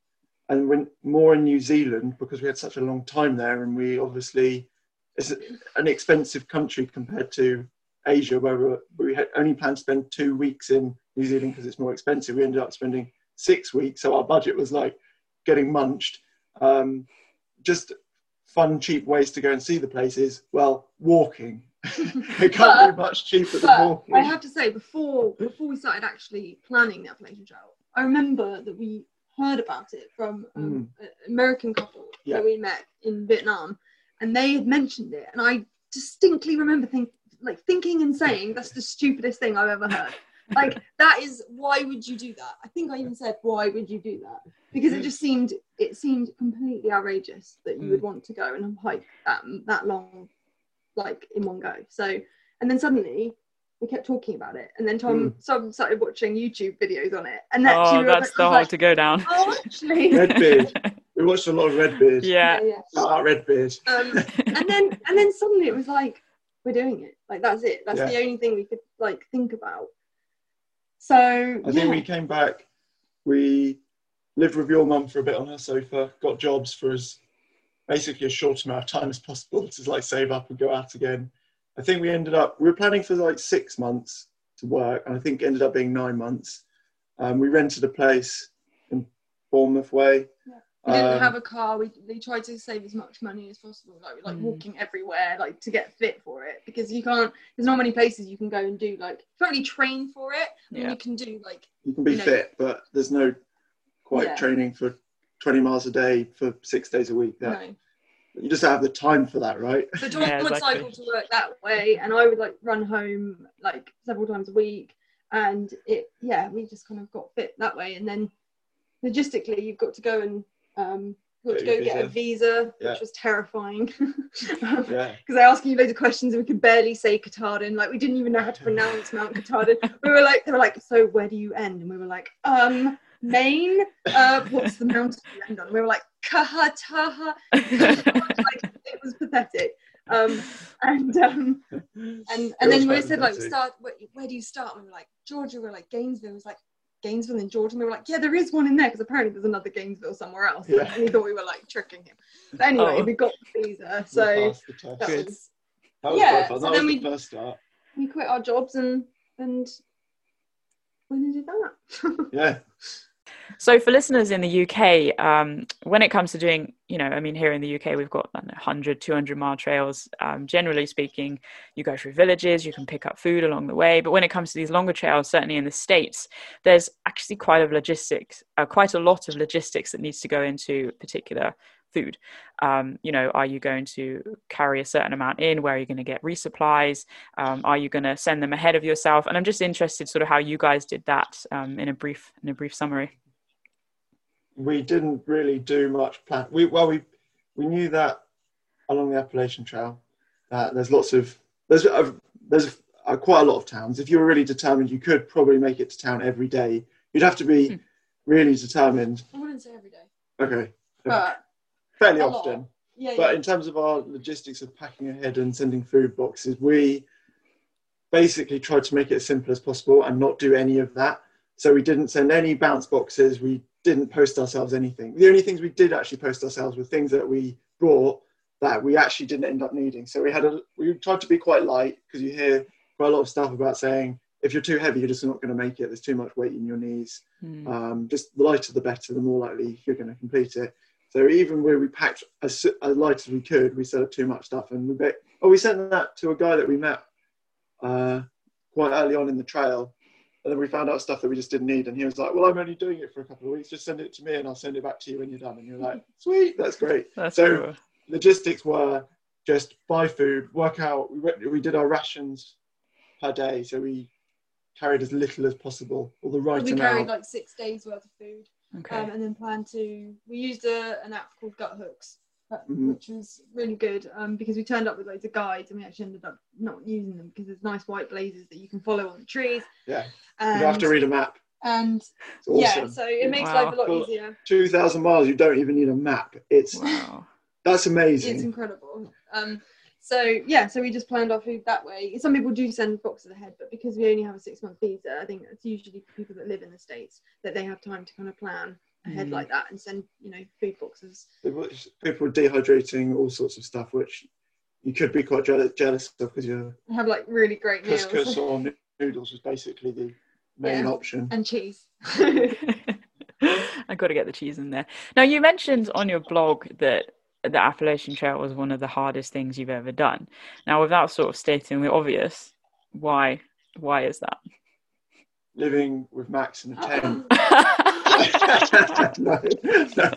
and when more in New Zealand because we had such a long time there, and we obviously it's an expensive country compared to Asia, where we, we had only planned to spend two weeks in New Zealand because it's more expensive. We ended up spending six weeks, so our budget was like getting munched. Um, just fun, cheap ways to go and see the places. Well, walking. <laughs> it can't be much cheaper than walking. I have to say, before before we started actually planning the Appalachian Trail, I remember that we heard about it from um, an American couple Mm. Yeah. that we met in Vietnam, and they had mentioned it, and I distinctly remember think, like thinking and saying that's the stupidest thing I've ever heard. <laughs> like that is why would you do that? I think I even said why would you do that because it Mm. just seemed it seemed completely outrageous that you would want to go and hike that that long like in one go. So and then suddenly we kept talking about it, and then Tom some started watching YouTube videos on it, and that oh, that's the was hole like, to go down. oh, actually, <laughs> Redbeard. <laughs> We watched a lot of Redbeard. yeah. yeah. Shout out Redbeard. Um, and then and then suddenly it was like we're doing it. Like that's it. That's Yeah. the only thing we could like think about. So I think we came back. We lived with your mum for a bit on her sofa. Got jobs for as basically as short amount of time as possible to like save up and go out again. I think we ended up. We were planning for like six months to work, and I think it ended up being nine months. Um, we rented a place in Bournemouth Way. We didn't Um, have a car. We, we tried to save as much money as possible, like like Mm. walking everywhere, like to get fit for it, because you can't. There's not many places you can go and do like. You can't really train for it. I mean, Yeah. you can do like you can be you know- fit, but there's no quite Yeah. training for 20 miles a day for six days a week. That no. You just don't have the time for that, right? So Tom Yeah, would exactly. cycle to work that way, and I would like run home like several times a week. And it, yeah, we just kind of got fit that way. And then logistically, you've got to go and um, got to go your get a visa, Yeah. which was terrifying because <laughs> Yeah. they ask you loads of questions and we could barely say Katahdin. Like we didn't even know how to <laughs> pronounce Mount Katahdin. We were like, they were like, so where do you end? And we were like, um, Maine. Uh, what's the mountain you end on? We were like, Kahataha. <laughs> like it was pathetic. Um, and um, and and then we said like start where, where do you start? And we were like Georgia. We are like Gainesville. It was like Gainesville in Georgia. And we were like yeah, there is one in there because apparently there's another Gainesville somewhere else. Yeah. And we thought we were like tricking him. But anyway, Oh. we got the visa, so the that Good. was That was Yeah, quite so That then was we- the first start. we quit our jobs and and when you did that? <laughs> Yeah. So, for listeners in the UK, um, when it comes to doing, you know, I mean, here in the UK, we've got I know, 100, 200 mile trails. Um, generally speaking, you go through villages, you can pick up food along the way. But when it comes to these longer trails, certainly in the States, there's actually quite a logistics, uh, quite a lot of logistics that needs to go into particular food. Um, you know, are you going to carry a certain amount in? Where are you going to get resupplies? Um, are you going to send them ahead of yourself? And I'm just interested, sort of, how you guys did that um, in a brief, in a brief summary. We didn't really do much plan. We well, we we knew that along the Appalachian Trail that there's lots of there's a, there's a, quite a lot of towns. If you were really determined, you could probably make it to town every day. You'd have to be Hmm. really determined. I wouldn't say every day, Okay, but fairly a lot. often. yeah, But yeah. in terms of our logistics of packing ahead and sending food boxes, we basically tried to make it as simple as possible and not do any of that. So we didn't send any bounce boxes. We didn't post ourselves anything. The only things we did actually post ourselves were things that we brought that we actually didn't end up needing. So we had a we tried to be quite light because you hear quite a lot of stuff about saying if you're too heavy, you're just not going to make it. There's too much weight in your knees. Hmm. Um, just the lighter the better, the more likely you're going to complete it. So even where we packed as, as light as we could, we set up too much stuff, and we bet, oh we sent that to a guy that we met uh, quite early on in the trail, And then we found out stuff that we just didn't need. And he was like, Well, I'm only doing it for a couple of weeks. Just send it to me and I'll send it back to you when you're done. And you're like, <laughs> Sweet, that's great. That's So- cool. Logistics were just buy food, work out. We, went, we did our rations per day. So we carried as little as possible, or the right we amount. carried like six days worth of food, Okay. um, and then plan to. We used a, an app called Guthooks, uh, Mhm. which was really good um, because we turned up with loads of guides, and we actually ended up not using them because there's nice white blazes that you can follow on the trees. yeah, And, you have to read a map. and awesome. yeah, so it makes Wow. life a lot Cool. easier. 2,000 miles, you don't even need a map. It's wow. That's amazing. It's incredible. Um, so yeah, so we just planned our food that way. Some people do send boxes ahead, but because we only have a six month visa, I think it's usually people that live in the states that they have time to kind of plan ahead Mm. like that and send you know food boxes. People people dehydrating, all sorts of stuff, which you could be quite jealous, jealous of because you have like really great meals couscous <laughs> or noodles was basically the main Yeah. option. and cheese. I've got to get the cheese in there. Now, you mentioned on your blog that the Appalachian Trail was one of the hardest things you've ever done. Now, without sort of stating the obvious, why? Why is that? Living with Max in a tent. it <laughs> <laughs> no, no,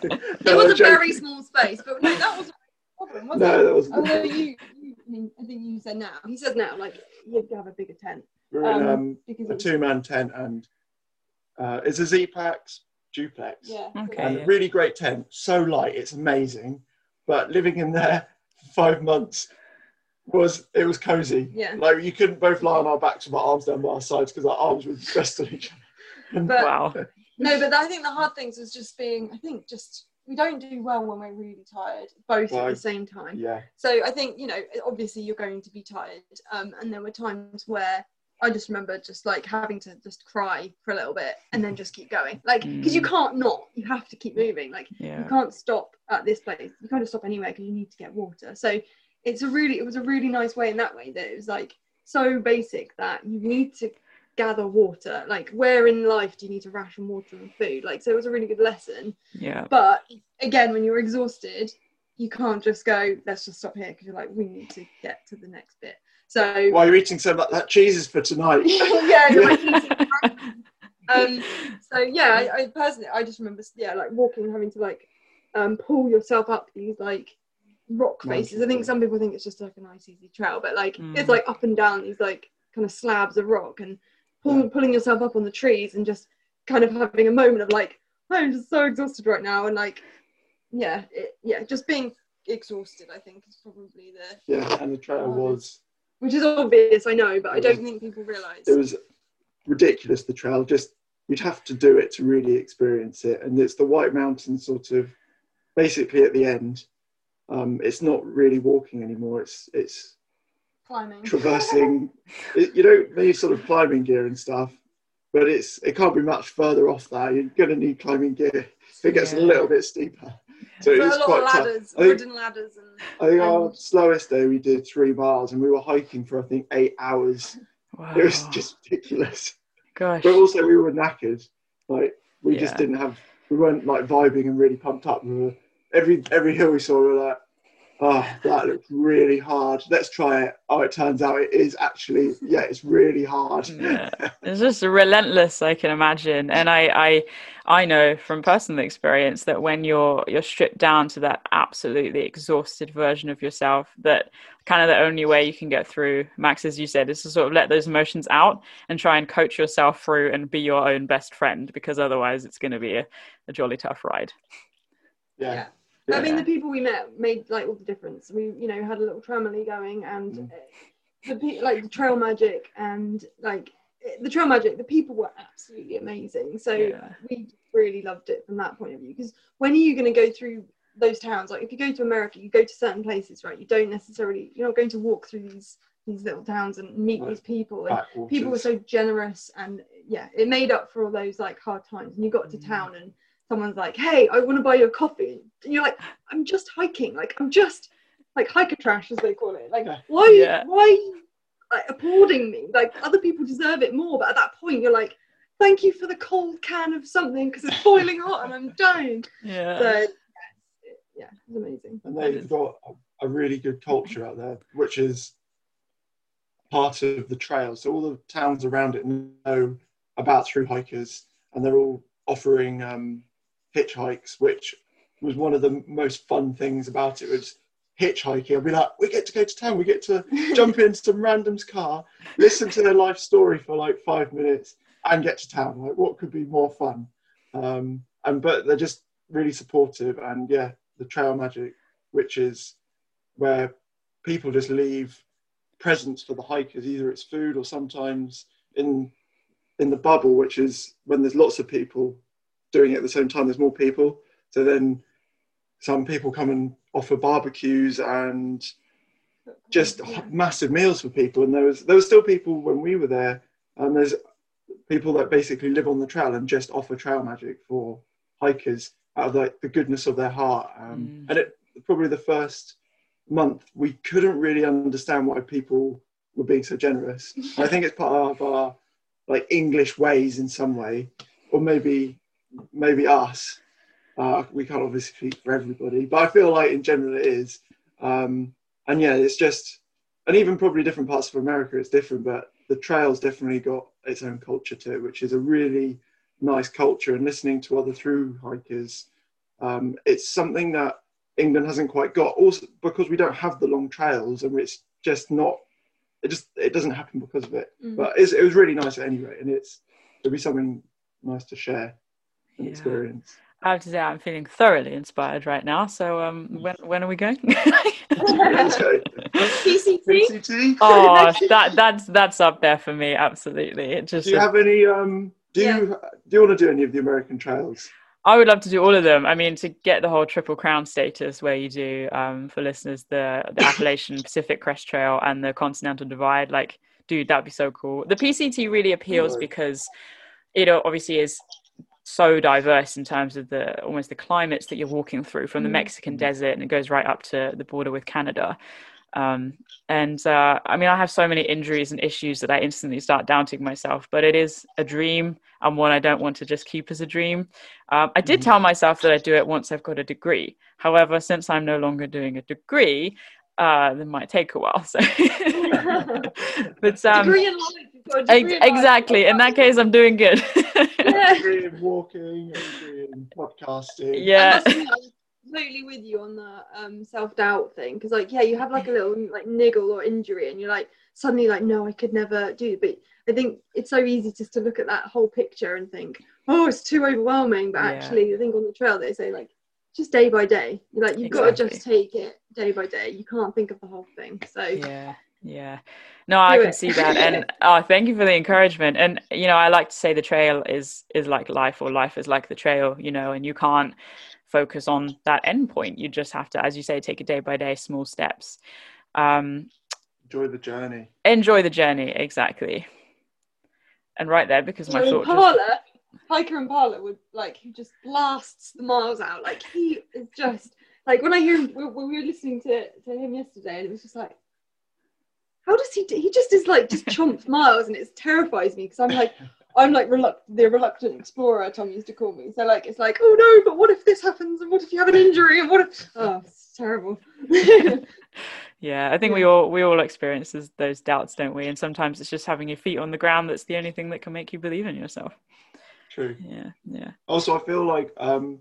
no, was a joking. very small space, but no, that was a problem, wasn't No, it? that was. Although you, you I, mean, I think you said now. He says now, like you have a bigger tent We're in um, um, a it's, two-man tent, and uh, it's a Zpacks duplex. yeah. Okay. and yeah. a really great tent, so light, it's amazing. But living in there for five months was it was cozy. Yeah. Like you couldn't both lie on our backs with our arms down by our sides because our arms would rest on each other. And But wow. No, but I think the hard things was just being. I think just we don't do well when we're really tired, both at the same time. yeah, So I think you know, obviously you're going to be tired, um, and there were times where I just remember just like having to just cry for a little bit and then just keep going, like because you Mm. can't not, you have to keep moving. Like you can't stop at this place. You can't stop anywhere because you need to get water. So it's a really, it was a really nice way in that way that it was like so basic that you need to gather water. Like where in life do you need to ration water and food? Like so it was a really good lesson. Yeah. But again, when you're exhausted, you can't just go, let's just stop here because you're like, we need to get to the next bit. So while you're eating so much, that cheese is for tonight. <laughs> yeah, you're like um, so yeah, I, I personally, I just remember, yeah, like walking and having to like um, pull yourself up these like rock faces. I think some people think it's just like a nice easy trail, but like Mm. it's like up and down these like kind of slabs of rock and pull, Yeah. pulling yourself up on the trees and just kind of having a moment of like, I'm just so exhausted right now, and like, yeah, it, yeah, just being exhausted. I think is probably the Yeah, and the trail was which is obvious, I know, but I don't think people realise. it was ridiculous. The trail just you'd have to do it to really experience it, and it's the White Mountains sort of basically at the end. Um, it's not really walking anymore. It's it's climbing. traversing. <laughs> it, you don't need sort of climbing gear and stuff, but it's it can't be much further off that. You're going to need climbing gear if it gets a little bit steeper. So it was a lot quite of tough. ladders, I think, wooden ladders, and I think our slowest day we did three miles, and we were hiking for I think eight hours. Wow. It was just ridiculous. Gosh. But also we were knackered. Like we just didn't have. We weren't like vibing and really pumped up. We were every every hill we saw. We were like, oh, that looks really hard. Let's try it. Oh, it turns out it is actually. Yeah, it's really hard. Yeah. <laughs> It's just relentless, I can imagine. And I, I I know from personal experience that when you're you're stripped down to that absolutely exhausted version of yourself, that kind of the only way you can get through, Max, as you said, is to sort of let those emotions out and try and coach yourself through and be your own best friend because otherwise it's gonna be a, a jolly tough ride. yeah. I mean, the people we met made like all the difference. We, you know, had a little tramily going, and Mm. the pe- like the trail magic and like the trail magic. The people were absolutely amazing. So Yeah. we really loved it from that point of view. Because when are you going to go through those towns? Like if you go to America, you go to certain places, right? You don't necessarily you're not going to walk through these these little towns and meet these people. And people were so generous and yeah it made up for all those like hard times and you got to Mm. town and someone's like hey i want to buy you a coffee and you're like i'm just hiking like i'm just like hiker trash as they call it like why Yeah. why are you like, applauding me like other people deserve it more but at that point you're like thank you for the cold can of something because it's boiling hot and i'm <laughs> dying Yeah. so yeah it's amazing and they've got a, a really good culture out there, which is part of the trail. So all the towns around it know about through hikers, and they're all offering um, hitchhikes, which was one of the most fun things about it. Was hitchhiking. I'd be like, we get to go to town. We get to <laughs> jump into some random's car, listen to their life story for like five minutes, and get to town. Like, what could be more fun? Um, and but they're just really supportive, and yeah, the trail magic, which is where people just leave presents for the hikers. Either it's food or sometimes in in the bubble, which is when there's lots of people doing it at the same time. There's more people, so then some people come and offer barbecues and just Yeah. massive meals for people. And there was there was still people when we were there, and there's people that basically live on the trail and just offer trail magic for hikers out of like the goodness of their heart. Um, Mm. And it probably the first month we couldn't really understand why people were being so generous. <laughs> I think it's part of our like English ways in some way, or maybe maybe us. Uh, we can't obviously speak for everybody, but I feel like in general it is. Um, and yeah, it's just, and even probably different parts of America, it's different, but the trail's definitely got its own culture to it, which is a really nice culture. And listening to other through hikers, um, it's something that England hasn't quite got. Also, because we don't have the long trails, and it's just not. It just it doesn't happen because of it. Mm. But it's, it was really nice at any rate, and it's it'll be something nice to share Yeah. experience. I have to say, I'm feeling thoroughly inspired right now. So, um, when when are we going? <laughs> PCT. PCT. oh, that that's that's up there for me. Absolutely. It just Do you have any? Um, do Yeah. you do you want to do any of the American trails? I would love to do all of them. I mean, to get the whole Triple Crown status, where you do, um, for listeners, the the Appalachian <laughs> Pacific Crest Trail and the Continental Divide, like, dude, that'd be so cool. The PCT really appeals Right. because it obviously is so diverse in terms of the almost the climates that you're walking through from the Mm. Mexican desert and it goes right up to the border with Canada. Um, and uh, I mean, I have so many injuries and issues that I instantly start doubting myself, but it is a dream and one I don't want to just keep as a dream. Um, I did Mhm. tell myself that I'd do it once I've got a degree. However, since I'm no longer doing a degree, uh, it might take a while. So, <laughs> but um, degree in life. You've ex- degree in exactly. In that case, I'm doing good. Yeah. <laughs> Degree in walking, a degree in podcasting. yeah. I must admit, I'm completely with you on the um, self doubt thing because, like, yeah, you have like a little like niggle or injury, and you're like suddenly like, no, I could never do. But I think it's so easy just to look at that whole picture and think, oh, it's too overwhelming. But Yeah. actually, I think on the trail they say like, just day by day. You're like, you've got to just take it day by day. You can't think of the whole thing. So yeah yeah no i can it. see that <laughs> and oh thank you for the encouragement and you know i like to say the trail is is like life or life is like the trail you know and you can't focus on that end point you just have to as you say take it day by day small steps um Enjoy the journey. enjoy the journey exactly and right there because my So thought just Hiker Impala would like he just blasts the miles out. Like he is just like when I hear him when when we were listening to, to him yesterday, and it was just like, how does he? Do? He just is like just chomps <laughs> miles, and it terrifies me because I'm like. I'm like reluct- the reluctant explorer, Tom used to call me. So like it's like, oh no, but what if this happens? And what if you have an injury? And what if? Oh, it's terrible. <laughs> yeah i think we all we all experience those doubts don't we and sometimes it's just having your feet on the ground that's the only thing that can make you believe in yourself True. yeah yeah Also, I feel like um,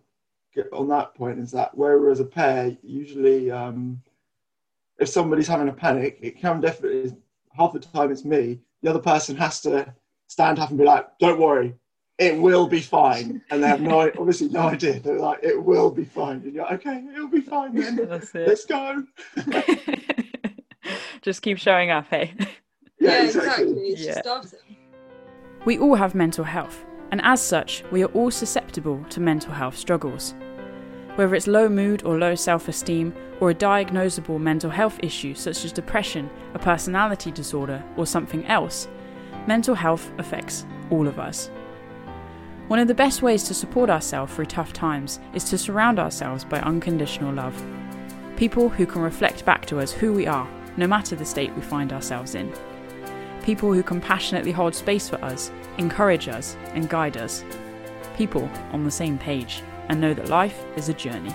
on that point is that whereas a pair usually, um, if somebody's having a panic, it can definitely half the time it's me. The other person has to stand up and be like, "Don't worry, it will be fine," and they have no <laughs> obviously no idea. They're like, "It will be fine," and you're like, "Okay, it'll be fine then. <laughs> that's it Let's go." <laughs> just keep showing up hey yeah, exactly. Yeah. just we all have mental health and as such we are all susceptible to mental health struggles. Whether it's low mood or low self-esteem or a diagnosable mental health issue such as depression a personality disorder or something else mental health affects all of us. One of the best ways to support ourselves through tough times is to surround ourselves by unconditional love. People who can reflect back to us who we are no matter the state we find ourselves in people who compassionately hold space for us, encourage us, and guide us. People on the same page and know that life is a journey.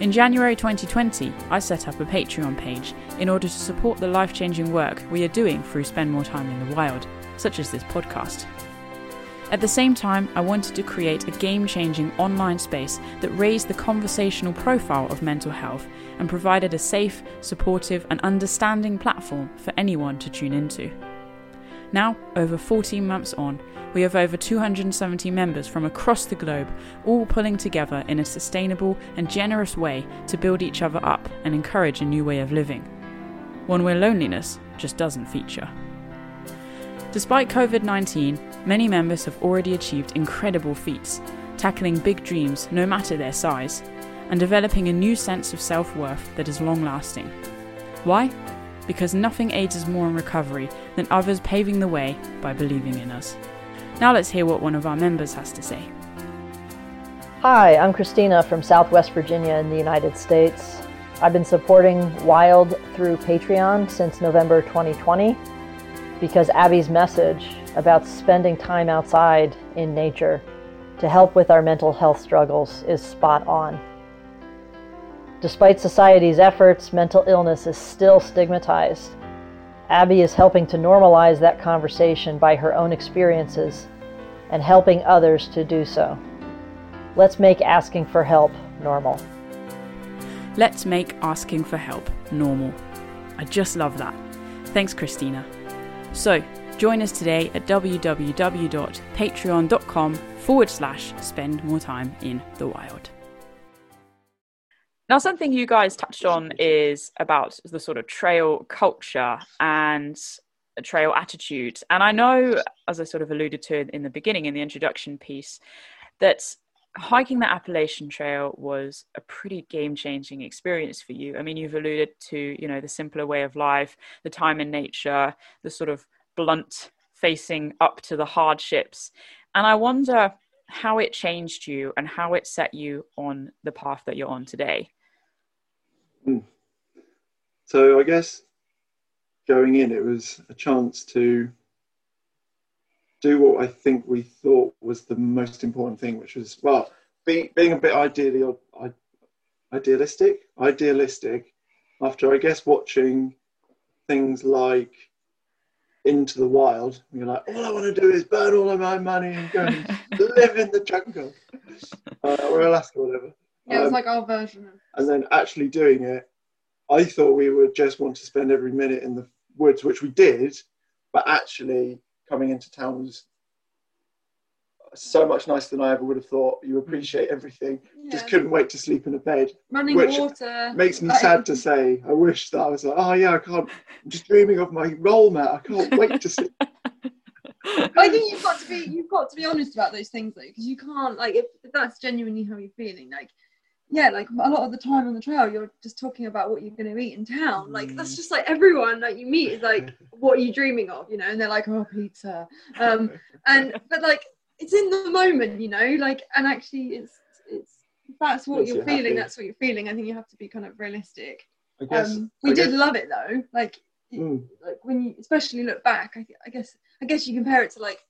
In January 2020, I set up a Patreon page in order to support the life changing work we are doing through Spend More Time in the Wild, such as this podcast. At the same time, I wanted to create a game changing online space that raised the conversational profile of mental health and provided a safe, supportive, and understanding platform for anyone to tune into. Now, over 14 months on, we have over 270 members from across the globe, all pulling together in a sustainable and generous way to build each other up and encourage a new way of living. One where loneliness just doesn't feature. Despite COVID 19, many members have already achieved incredible feats, tackling big dreams no matter their size, and developing a new sense of self worth that is long lasting. Why? Because nothing aids us more in recovery than others paving the way by believing in us. Now let's hear what one of our members has to say. Hi, I'm Christina from Southwest Virginia in the United States. I've been supporting Wild through Patreon since November 2020 because Abbie's message about spending time outside in nature to help with our mental health struggles is spot on. Despite society's efforts, mental illness is still stigmatized. Abbie is helping to normalize that conversation by her own experiences and helping others to do so. Let's make asking for help normal. Let's make asking for help normal. I just love that. Thanks, Christina. So, join us today at www.patreon.com forward slash spend more time in the wild. Now, something you guys touched on is about the sort of trail culture and trail attitude. And I know, as I sort of alluded to in the beginning, in the introduction piece, that hiking the Appalachian Trail was a pretty game changing experience for you. I mean, you've alluded to, you know, the simpler way of life, the time in nature, the sort of blunt facing up to the hardships. And I wonder how it changed you and how it set you on the path that you're on today. Hmm. So I guess going in, it was a chance to do what I think we thought was the most important thing, which was well, be, being a bit ideally idealistic, idealistic. After I guess watching things like Into the Wild, you're like, all I want to do is burn all of my money and go and <laughs> live in the jungle uh, or Alaska, whatever. Yeah, it was um, like our version of. And then actually doing it, I thought we would just want to spend every minute in the woods, which we did, but actually coming into town was so much nicer than I ever would have thought. You appreciate everything. Yeah. Just couldn't wait to sleep in a bed. Running which water. Makes me sad to say. I wish that I was like, oh yeah, I can't. I'm just dreaming of my roll mat. I can't <laughs> wait to sleep. I think you've got to be you've got to be honest about those things though, because you can't like if, if that's genuinely how you're feeling, like yeah, like a lot of the time on the trail, you're just talking about what you're going to eat in town. Like that's mm. just like everyone that you meet is like, <laughs> what are you dreaming of? You know, and they're like, oh, pizza. Um, and <laughs> but like it's in the moment, you know, like and actually it's it's that's what you're feeling. Happy. That's what you're feeling. I think you have to be kind of realistic. I guess, um, we I did guess. love it though. Like mm. like when you especially look back, I, I guess I guess you compare it to like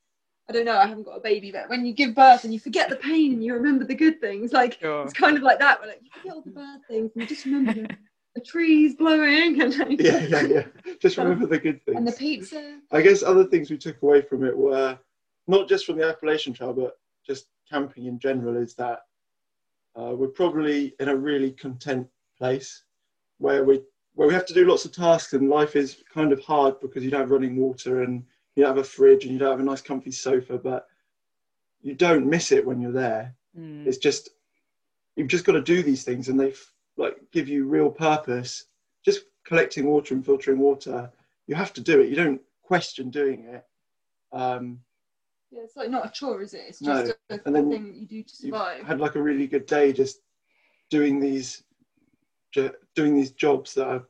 I don't know, I haven't got a baby, but when you give birth and you forget the pain and you remember the good things, like sure. it's kind of like that, where like you forget all the bad things and you just remember the, <laughs> the trees blowing and like, yeah, yeah, yeah. Just remember the good things. And the pizza. I guess other things we took away from it were not just from the Appalachian Trail, but just camping in general, is that uh, we're probably in a really content place where we where we have to do lots of tasks and life is kind of hard because you don't have running water and you don't have a fridge and you don't have a nice comfy sofa, but you don't miss it when you're there. Mm. It's just you've just got to do these things, and they like give you real purpose. Just collecting water and filtering water, you have to do it. You don't question doing it. Um, yeah, it's like not a chore, is it? It's just no. a, a thing that you do to survive. Had like a really good day just doing these, doing these jobs that are,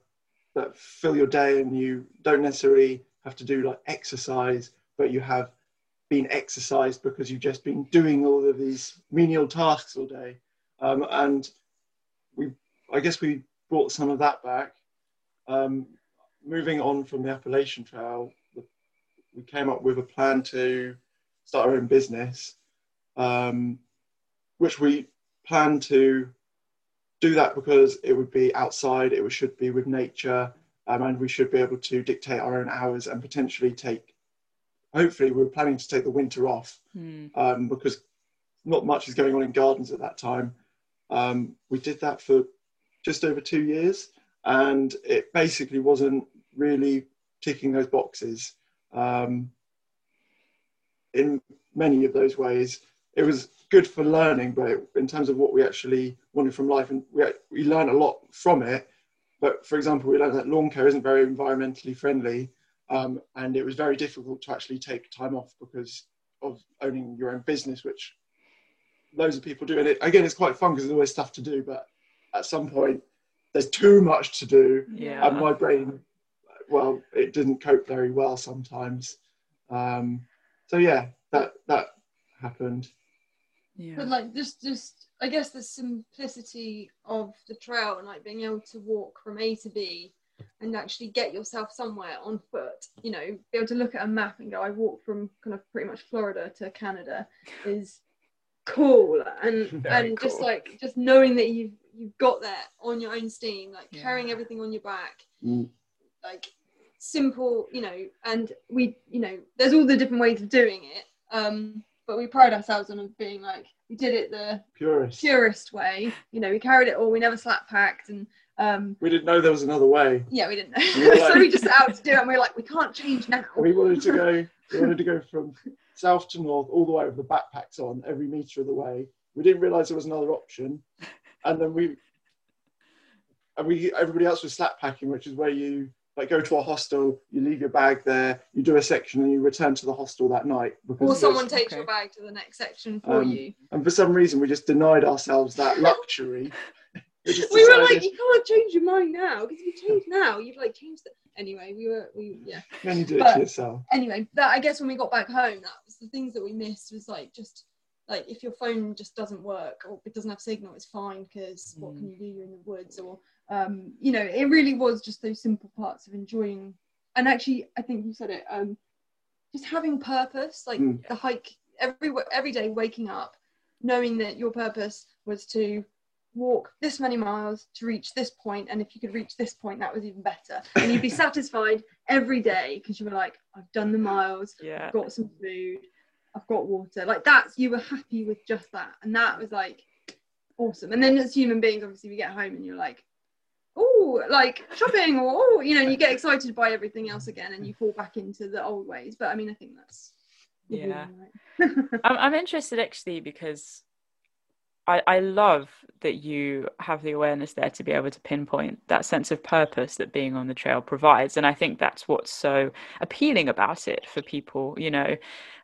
that fill your day, and you don't necessarily have to do like exercise, but you have been exercised because you've just been doing all of these menial tasks all day. Um, and we, I guess we brought some of that back. Um, moving on from the Appalachian Trail, we came up with a plan to start our own business, um, which we plan to do that because it would be outside, it should be with nature, um, and we should be able to dictate our own hours and potentially take hopefully we were planning to take the winter off Hmm. um, because not much is going on in gardens at that time. Um, we did that for just over two years, and it basically wasn't really ticking those boxes. Um, in many of those ways, it was good for learning, but it, in terms of what we actually wanted from life, and we we learned a lot from it. But for example, we learned that lawn care isn't very environmentally friendly, um, and it was very difficult to actually take time off because of owning your own business, which loads of people do. And it, again, it's quite fun because there's always stuff to do, but at some point, there's too much to do, Yeah. and my brain, well, it didn't cope very well sometimes. Um, so yeah, that that happened. yeah. But like just just I guess the simplicity of the trail and like being able to walk from A to B and actually get yourself somewhere on foot, you know, be able to look at a map and go, I walked from kind of pretty much Florida to Canada is cool and <laughs> Very and just like just knowing that you've you've got there on your own steam, like carrying everything on your back, Mm. like simple, you know, and we, you know, there's all the different ways of doing it. Um, but we pride ourselves on being like we did it the Purist. purest way. You know, we carried it all. We never slack packed, and um, We didn't know there was another way. yeah, we didn't know. We like- <laughs> so we just out to do it, and we are like, we can't change now. We wanted to go. We wanted to go <laughs> from south to north all the way with the backpacks on every meter of the way. We didn't realise there was another option, and then we and we everybody else was slackpacking, which is where you like go to a hostel, you leave your bag there, you do a section, and you return to the hostel that night. Because Or someone takes okay. your bag to the next section for Um, you. and for some reason we just denied ourselves that luxury. <laughs> We, just We were like, you can't change your mind now because if you change now, you've like changed it. Anyway, we were we yeah. "You only do it but- to yourself. anyway, that I guess when we got back home, that was the things that we missed was like just like if your phone just doesn't work or it doesn't have signal, it's fine because what can you do? You're in the woods, or um, you know, it really was just those simple parts of enjoying. And actually, I think you said it. Um, just having purpose, like Mm. the hike every every day, waking up, knowing that your purpose was to walk this many miles to reach this point and if you could reach this point that was even better and you'd be <laughs> satisfied every day because you were like i've done the miles Yeah. I've got some food i've got water like that's you were happy with just that and that was like awesome and then as human beings obviously we get home and you're like oh like shopping or oh you know you get excited by everything else again and you fall back into the old ways but i mean i think that's Yeah. right? <laughs> I'm, I'm interested actually because I, I love that you have the awareness there to be able to pinpoint that sense of purpose that being on the trail provides. And I think that's what's so appealing about it for people. You know,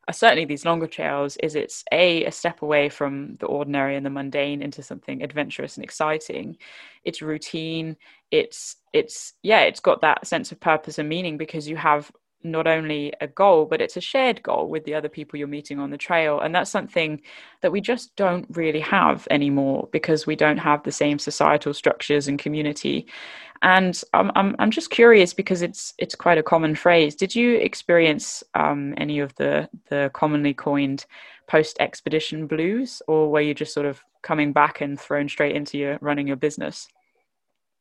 Uh, certainly these longer trails is it's a a step away from the ordinary and the mundane into something adventurous and exciting. It's routine. It's it's yeah, it's got that sense of purpose and meaning because you have not only a goal, but it's a shared goal with the other people you're meeting on the trail. And that's something that we just don't really have anymore because we don't have the same societal structures and community. And I'm, I'm, I'm just curious because it's it's quite a common phrase. Did you experience um, any of the the commonly coined post expedition blues, or were you just sort of coming back and thrown straight into your running your business?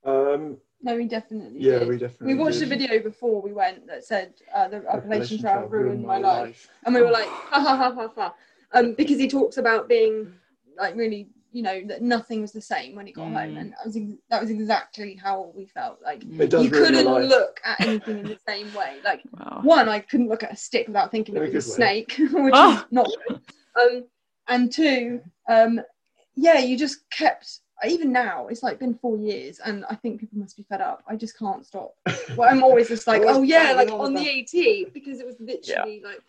Um, no we definitely yeah, did. we definitely. we watched a video before we went that said uh, the Appalachian Appalachian Trail Trail ruined my life. and we were like ha ha ha ha ha um because he talks about being like really you know that nothing was the same when he got home Mm. and that was ex- that was exactly how we felt like It does you couldn't look at anything in the same way like <laughs> Wow. one i couldn't look at a stick without thinking In a it was a way. snake <laughs> which Oh. is not good um and two um yeah you just kept even now it's like been four years and i think people must be fed up. I just can't stop. Well, i'm always just like <laughs> Always oh yeah like on on about- the at because it was literally like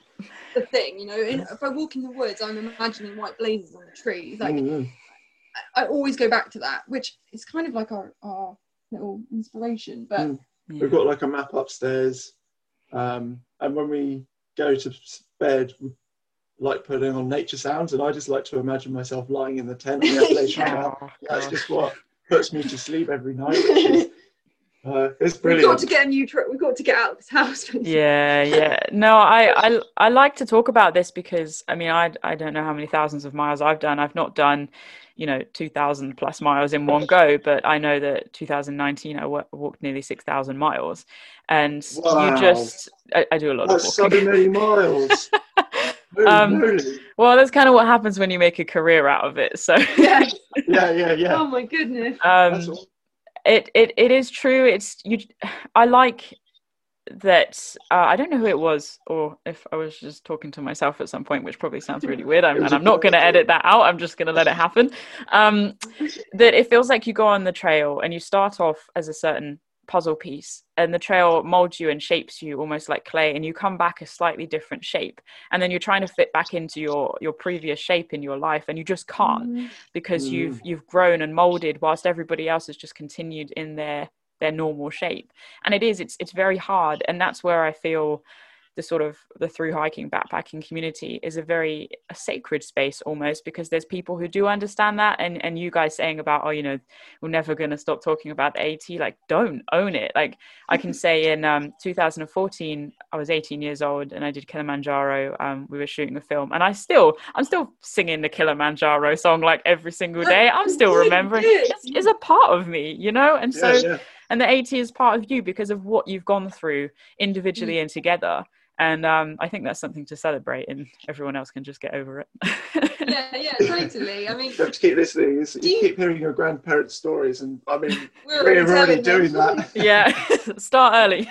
the thing you know? And if i walk in the woods i'm imagining white blazes on the trees like Mm, I always go back to that, which is kind of like our, our little inspiration. But Mm. We've got like a map upstairs, um, and when we go to bed, we like putting on nature sounds, and I just like to imagine myself lying in the tent on the <laughs> Appalachian Yeah. Trail. Oh, That's just what puts me to sleep every night, <laughs> which is Uh, it's We've got to get a new trip. We've got to get out of this house. <laughs> yeah yeah no I, I i like to talk about this because i mean i i don't know how many thousands of miles i've done i've not done you know 2000 plus miles in one go but i know that 2019 i walked nearly 6000 miles and Wow. you just I, I do a lot That's of so walking many miles. Holy Um, moly. well that's kind of what happens when you make a career out of it so <laughs> Yeah. Yeah, yeah, yeah. Oh my goodness. Um it, it it is true it's you i like that uh, i don't know who it was or if i was just talking to myself at some point which probably sounds really weird I'm, and a i'm not going to edit that out i'm just going to let it happen um that it feels like you go on the trail and you start off as a certain puzzle piece and the trail molds you and shapes you almost like clay and you come back a slightly different shape. And then you're trying to fit back into your your previous shape in your life and you just can't Mm. because you've you've grown and molded whilst everybody else has just continued in their their normal shape. And it is it's it's very hard and that's where i feel the sort of the through hiking backpacking community is a very a sacred space almost because there's people who do understand that and and you guys saying about oh you know we're never going to stop talking about the AT like don't own it. Like I can <laughs> say in um 2014 I was 18 years old and I did Kilimanjaro um we were shooting a film and I still I'm still singing the Kilimanjaro song like every single day. I'm still remembering. it's, it's a part of me you know? And so Yeah, yeah. and the AT is part of you because of what you've gone through individually and together and um, I think that's something to celebrate and everyone else can just get over it Yeah, yeah, <laughs> totally. I mean, You have to keep listening. It's- Do you you- keep hearing your grandparents' stories, and I mean, <laughs> we're, we're already doing them. that. <laughs> yeah start early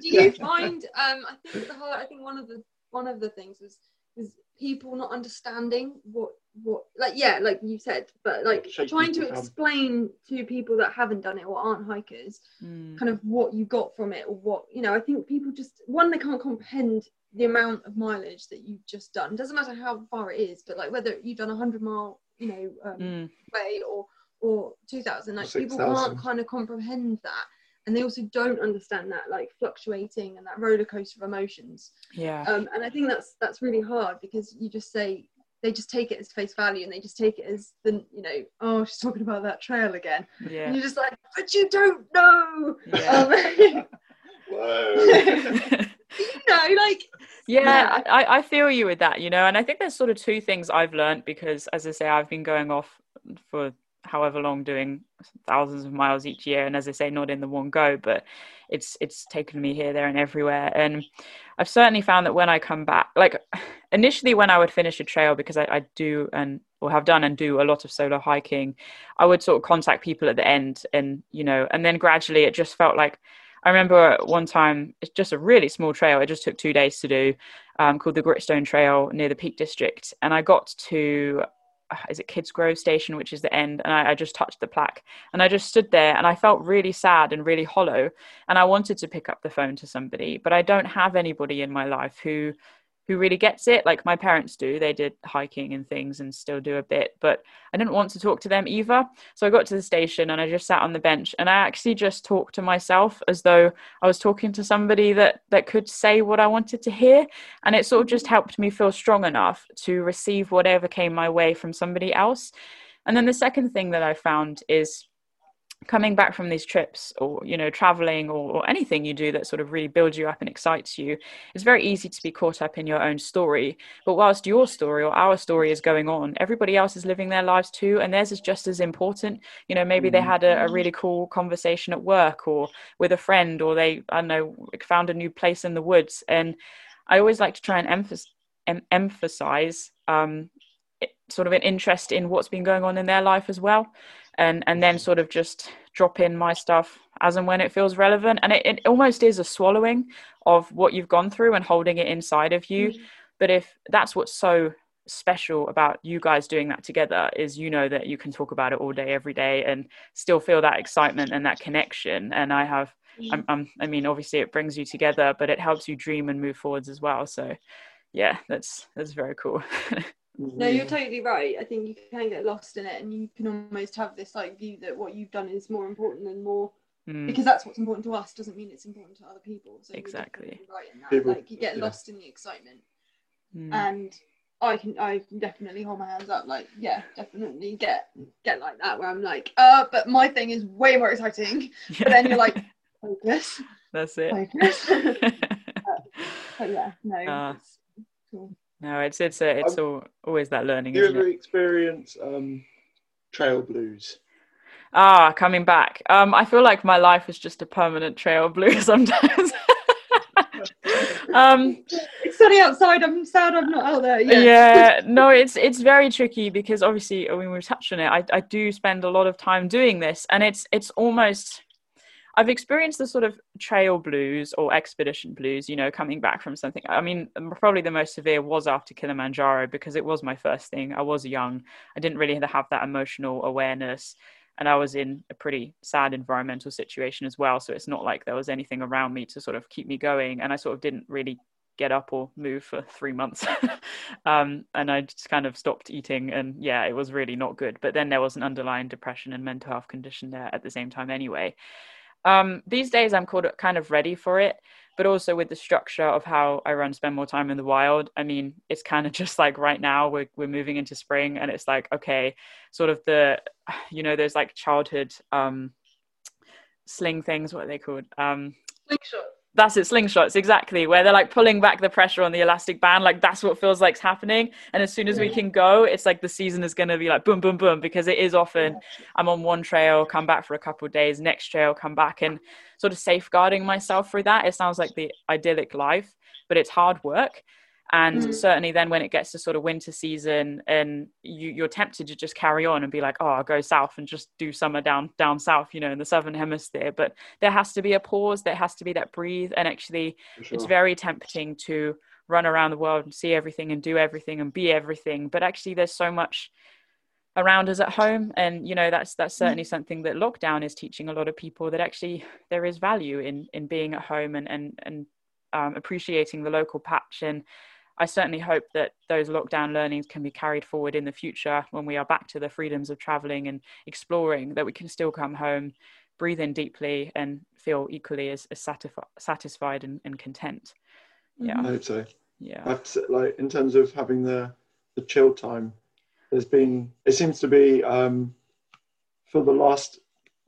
Do you Yeah. find? Um, I think the hard. I think one of the one of the things was was people not understanding what what like yeah like you said but like Shape trying to people down. explain to people that haven't done it or aren't hikers Mm. kind of what you got from it or what you know i think people just one they can't comprehend the amount of mileage that you've just done doesn't matter how far it is but like whether you've done a 100 mile you know um, Mm. way or or 2000 like people 6,000. can't kind of comprehend that and they also don't understand that like fluctuating and that roller coaster of emotions. Yeah. Um, and i think that's that's really hard because you just say they just take it as face value and they just take it as the you know oh she's talking about that trail again. Yeah. And you're just like but you don't know! Yeah. Um, <laughs> Whoa. <laughs> <laughs> you know like yeah. I, I feel you with that you know and i think there's sort of two things i've learned because as i say i've been going off for however long doing thousands of miles each year and as i say not in the one go but it's it's taken me here there and everywhere and i've certainly found that when i come back like <sighs> initially when i would finish a trail because i, I do and or have done and do a lot of solo hiking i would sort of contact people at the end and you know and then gradually it just felt like I remember one time, it's just a really small trail. It just took two days to do, um, called the Gritstone Trail near the Peak District. And I got to, Uh, is it Kidsgrove Station, which is the end, and I, I just touched the plaque. And I just stood there and I felt really sad and really hollow. And I wanted to pick up the phone to somebody, but I don't have anybody in my life who who really gets it. Like my parents do. They did hiking and things and still do a bit but i didn't want to talk to them either. So i got to the station and i just sat on the bench and i actually just talked to myself as though i was talking to somebody that that could say what i wanted to hear. And it sort of just helped me feel strong enough to receive whatever came my way from somebody else. And then the second thing that i found is coming back from these trips or you know traveling or, or anything you do that sort of really builds you up and excites you it's very easy to be caught up in your own story. But whilst your story or our story is going on everybody else is living their lives too and theirs is just as important. You know maybe they Mhm. had a, a really cool conversation at work or with a friend or they i don't know found a new place in the woods. And i always like to try and emphasize em- emphasize um, sort of an interest in what's been going on in their life as well and and then sort of just drop in my stuff as and when it feels relevant. And it, it almost is a swallowing of what you've gone through and holding it inside of you. Mm. But if that's what's so special about you guys doing that together is you know that you can talk about it all day every day and still feel that excitement and that connection. And i have mm. I'm, I'm, i mean obviously it brings you together but it helps you dream and move forwards as well. So yeah that's that's very cool <laughs> No, you're totally right. I think you can get lost in it, and you can almost have this like view that what you've done is more important than more Mm, because that's what's important to us. Doesn't mean it's important to other people. So Exactly. right in that. People- like you get yeah. lost in the excitement, mm, and I can I can definitely hold my hands up. Like yeah, definitely get get like that where I'm like, uh, but my thing is way more exciting. <laughs> But then you're like, focus, That's it. focus. <laughs> but yeah, no. Uh, it's cool. No, it's it's a, it's all, always that learning, Do you ever experience um, trail blues? Ah, coming back. Um, I feel like my life is just a permanent trail blue <laughs> sometimes. <laughs> um, It's sunny outside. I'm sad I'm not out there. yeah. Yeah. <laughs> no it's it's very tricky because obviously when we touched on it I, I do spend a lot of time doing this and it's it's almost i've experienced the sort of trail blues or expedition blues you know coming back from something i mean probably the most severe was after kilimanjaro because it was my first thing i was young i didn't really have that emotional awareness and i was in a pretty sad environmental situation as well so it's not like there was anything around me to sort of keep me going and i sort of didn't really get up or move for three months. <laughs> um, and I just kind of stopped eating. And yeah, it was really not good. But then there was an underlying depression and mental health condition there at the same time, anyway. Um, these days, I'm called, kind of ready for it. But also with the structure of how I run, spend more time in the wild. I mean, it's kind of <laughs> just like right now we're we're moving into spring, and it's like okay, sort of the, <sighs> you know, there's like childhood um, sling things. What are they called? Um. That's it slingshots exactly where they're like pulling back the pressure on the elastic band like that's what feels like's happening and as soon as we can go it's like the season is going to be like boom boom boom because it is often i'm on one trail come back for a couple of days next trail come back and sort of safeguarding myself through that. It sounds like the idyllic life but it's hard work and Mm. certainly then when it gets to sort of winter season and you, you're tempted to just carry on and be like oh i'll go south and just do summer down down south you know in the southern hemisphere. But there has to be a pause there has to be that breathe. And actually sure. it's very tempting to run around the world and see everything and do everything and be everything. But actually there's so much around us at home. And you know that's that's certainly something that lockdown is teaching a lot of people that actually there is value in in being at home and and and um, appreciating the local patch. And I certainly hope that those lockdown learnings can be carried forward in the future when we are back to the freedoms of traveling and exploring, that we can still come home, breathe in deeply, and feel equally as, as satisfi- satisfied and, and content. Yeah, I hope so. yeah, I've like in terms of having the the chill time. There's been it seems to be um, for the last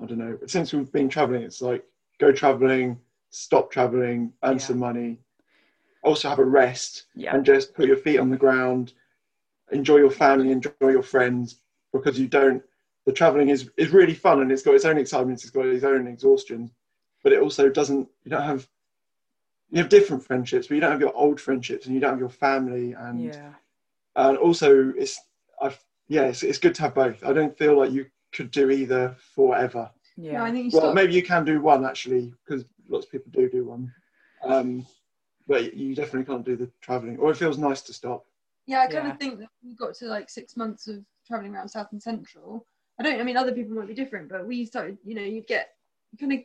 I don't know since we've been traveling. It's like go traveling, stop traveling, earn Yeah. some money, also have a rest, yeah, and just put your feet on the ground, enjoy your family, enjoy your friends because you don't. The traveling is is really fun and it's got its own excitement. It's got its own exhaustion, but it also doesn't. You don't have. You have different friendships, but you don't have your old friendships, and you don't have your family, and yeah, and also it's I've yeah it's, it's good to have both i don't feel like you could do either forever Yeah, I think you well stop. maybe you can do one actually because lots of people do do one um but you definitely can't do the traveling or it feels nice to stop Yeah, I kind Yeah. of think that we got to like six months of traveling around South and Central. I don't. I mean, other people might be different, but we started. You know, you'd get kind of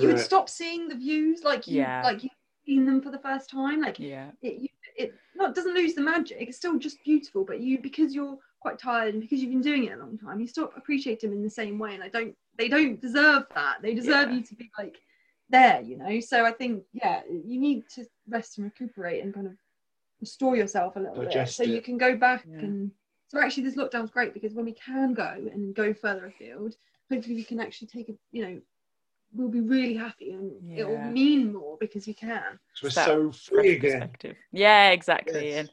you would it stop seeing the views like you Yeah. like you've seen them for the first time. Like yeah, it, you, it not doesn't lose the magic. It's still just beautiful, but you because you're quite tired and because you've been doing it a long time, you stop appreciating them in the same way. And I don't. They don't deserve that. They deserve Yeah. you to be like there. You know. So I think yeah, you need to rest and recuperate and kind of restore yourself a little bit Digest so you can go back Yeah. and. So actually, this lockdown's great because when we can go and go further afield, hopefully we can actually take a you know we'll be really happy and it will mean more because we can. 'Cause we're That so free again. Yeah, exactly. Yes. And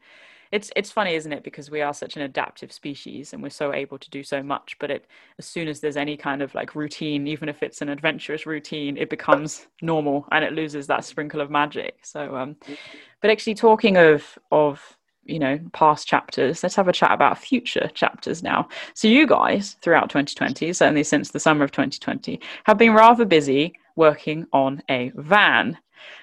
it's it's funny, isn't it? Because we are such an adaptive species and we're so able to do so much. But it as soon as there's any kind of like routine, even if it's an adventurous routine, it becomes normal and it loses that sprinkle of magic. So um but actually talking of of you know past chapters let's have a chat about future chapters now so you guys throughout 2020 certainly since the summer of 2020 have been rather busy working on a van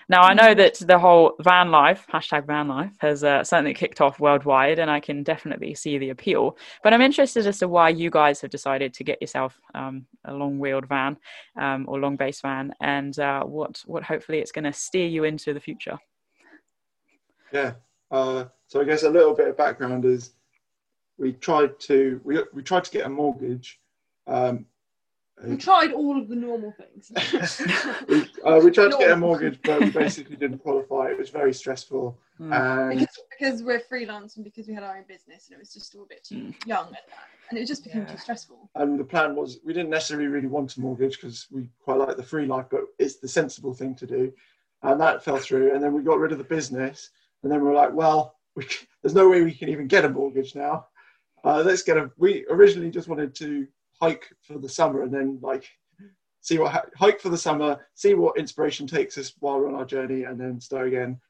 now I know that the whole van life hashtag van life has uh, certainly kicked off worldwide, and I can definitely see the appeal. But I'm interested as to why you guys have decided to get yourself um, a long-wheeled van um, or long base van, and uh, what what hopefully it's going to steer you into the future. yeah uh, so i guess a little bit of background is we tried to we, we tried to get a mortgage um, We tried all of the normal things. we, <laughs> uh, we tried to get a mortgage, but we basically didn't qualify. It was very stressful, Mm. and because, because we're freelance and because we had our own business and it was just all a bit too Mm. young and, and it just became Yeah. too stressful. and the plan was we didn't necessarily really want a mortgage because we quite like the free life, but it's the sensible thing to do, and that fell through. And then we got rid of the business, and then we were like, well, we, c- there's no way we can even get a mortgage now. Uh, let's get a. We originally just wanted to hike for the summer and then like see what ha- hike for the summer, see what inspiration takes us while we're on our journey, and then start again.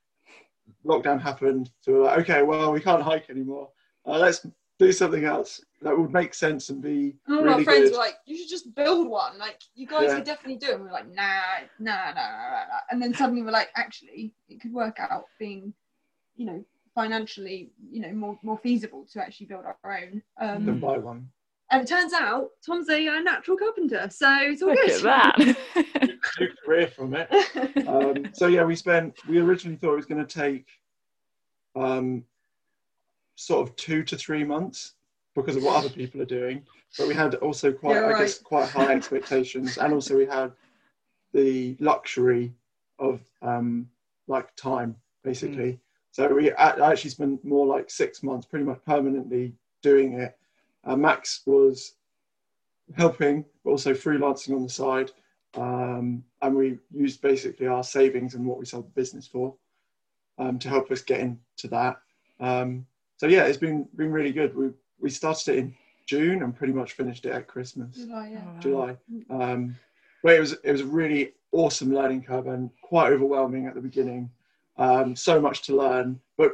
Lockdown happened, so we're like, okay, well, we can't hike anymore. Uh, let's do something else that would make sense and be And all really our friends good. were like, "You should just build one. Like you guys Yeah. could definitely do it." And we we're like, "Nah, nah, nah, nah, nah, nah." And then suddenly we're like, "Actually, it could work out being, you know, financially, you know, more more feasible to actually build our own." Um, than buy one. And it turns out Tom's a uh, natural carpenter, so it's all Look good. at that. <laughs> New career from it. Um, so yeah, we spent. We originally thought it was going to take um, sort of two to three months because of what other people are doing, but we had also quite, Yeah, I guess, quite high expectations, and also we had the luxury of um, like time basically. So we a- I actually spent more like six months, pretty much permanently doing it. Uh, Max was helping, but also freelancing on the side. Um, and we used basically our savings and what we sold the business for um, to help us get into that. Um, so yeah, it's been been really good. We we started it in June and pretty much finished it at Christmas, July, yeah. July. Um, but it was it was a really awesome learning curve and quite overwhelming at the beginning. Um, so much to learn, but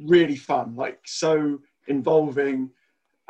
really fun, like so involving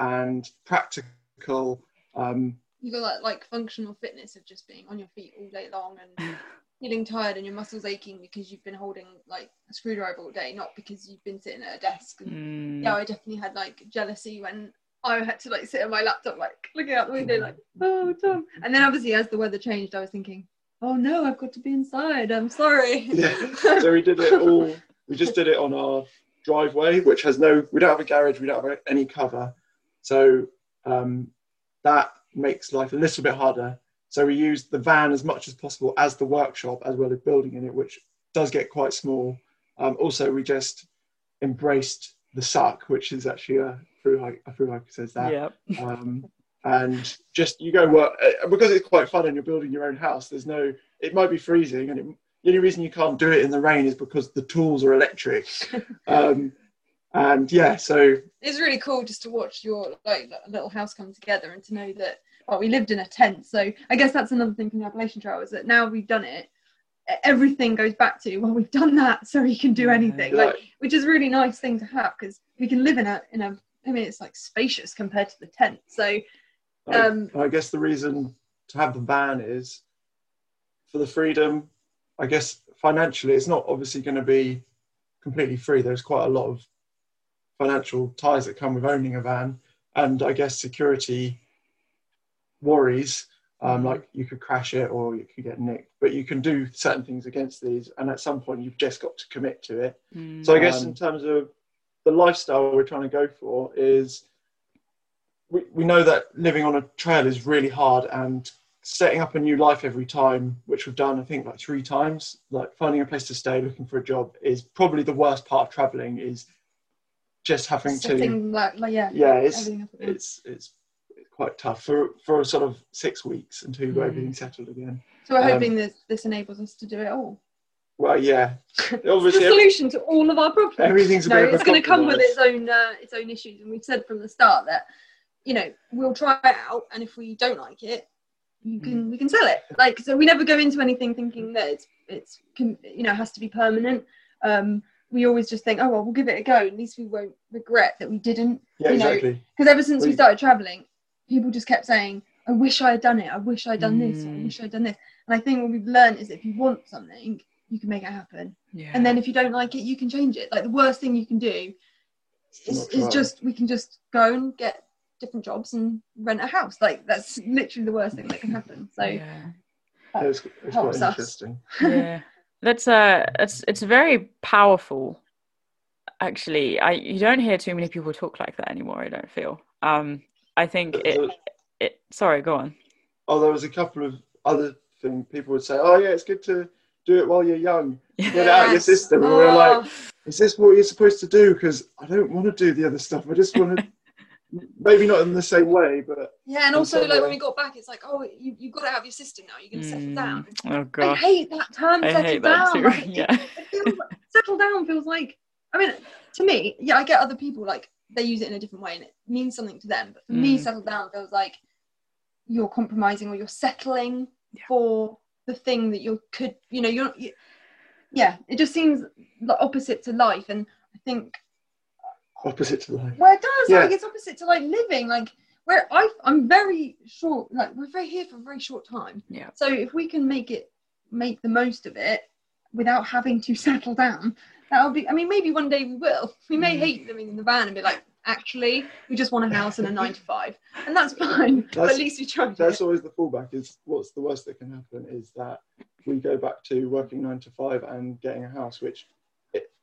and practical. Um, You got that like functional fitness of just being on your feet all day long and <laughs> feeling tired and your muscles aching because you've been holding like a screwdriver all day, not because you've been sitting at a desk. And Mm. yeah, I definitely had like jealousy when I had to like sit at my laptop, like looking out the window, like, oh, Tom. And then obviously, as the weather changed, I was thinking, oh no, I've got to be inside. I'm sorry. yeah. so we did it all. We just did it on our driveway, which has no. We don't have a garage. We don't have any cover, so um, that makes life a little bit harder. So we use the van as much as possible as the workshop, as well as building in it, which does get quite small. Um, also, we just embraced the suck, which is actually a through hike. A through hike says that Yep. <laughs> um, and just you go work uh, because it's quite fun and you're building your own house. There's no, it might be freezing, and it, the only reason you can't do it in the rain is because the tools are electric. <laughs> um, and yeah, so it's really cool just to watch your like little house come together and to know that well we lived in a tent so i guess that's another thing from the appalachian trail is that now we've done it everything goes back to well we've done that <laughs> so we can do Yeah. anything like like, which is a really nice thing to have because we can live in a in a i mean it's like spacious compared to the tent so I, um I guess the reason to have the van is for the freedom. I guess financially, it's not obviously going to be completely free. There's quite a lot of financial ties that come with owning a van, and I guess security worries. Um, like you could crash it or you could get nicked, but you can do certain things against these, and at some point you've just got to commit to it. Mm. So I guess Um, in terms of the lifestyle we're trying to go for is we, we know that living on a trail is really hard and setting up a new life every time, which we've done I think like three times, like finding a place to stay, looking for a job is probably the worst part of traveling is just having to like, like yeah yeah, it's everything up again. it's it's it's quite tough for for sort of six weeks until Mm. everything settled again. so we're um, hoping that this enables us to do it all Well, yeah, it's <laughs> obviously the solution to all of our problems everything's no, bit of a it's going to come with its own uh, its own issues, and we've said from the start that you know we'll try it out, and if we don't like it, you can Mm. we can sell it. Like so, we never go into anything thinking that it's it's can, you know has to be permanent. Um, we always just think, oh well, we'll give it a go. At least we won't regret that we didn't. Yeah, you know, exactly. Because ever since we We- started traveling, people just kept saying, I wish I had done it. I wish I'd done this. I Mm. wish I'd done this. And I think what we've learned is that if you want something, you can make it happen yeah. and then if you don't like it you can change it like the worst thing you can do is, is just we can just go and get different jobs and rent a house like that's literally the worst thing that can happen so yeah. Yeah, it's, it's quite helps us. interesting. yeah <laughs> that's a it's it's very powerful actually i you don't hear too many people talk like that anymore i don't feel um i think it, it sorry go on oh, there was a couple of other things people would say. Oh yeah, it's good to do it while you're young. Get it out of your <laughs> system. And we we're like, Oh, is this what you're supposed to do? Because I don't want to do the other stuff. I just want to, <laughs> maybe not in the same way, but yeah, and also like way. when we got back, it's like, oh, you you've got it out of your system now. You can settle down. Mm, Oh I hate that term. I settle hate that down. too. Like, <laughs> yeah. feels like- settle down feels like. I mean, to me, yeah, I get other people like they use it in a different way and it means something to them. But for me, Mm. settle down feels like you're compromising or you're settling Yeah. for the thing that you could, you know, you're. You, yeah, it just seems the opposite to life, and I think opposite to life. well, it does. Yeah. Like it's opposite to like living. Like where I, I'm very short. Like we're very here for a very short time. Yeah. So if we can make it, make the most of it, without having to <laughs> settle down, that'll be. I mean, maybe one day we will. We may Mm. hate living in the van and be like, actually, we just want a house and a nine to five, and that's fine. <laughs> but That's- at least we tried. That's it. always the fallback. Is what's the worst that can happen is that we go back to working nine to five and getting a house. Which, i-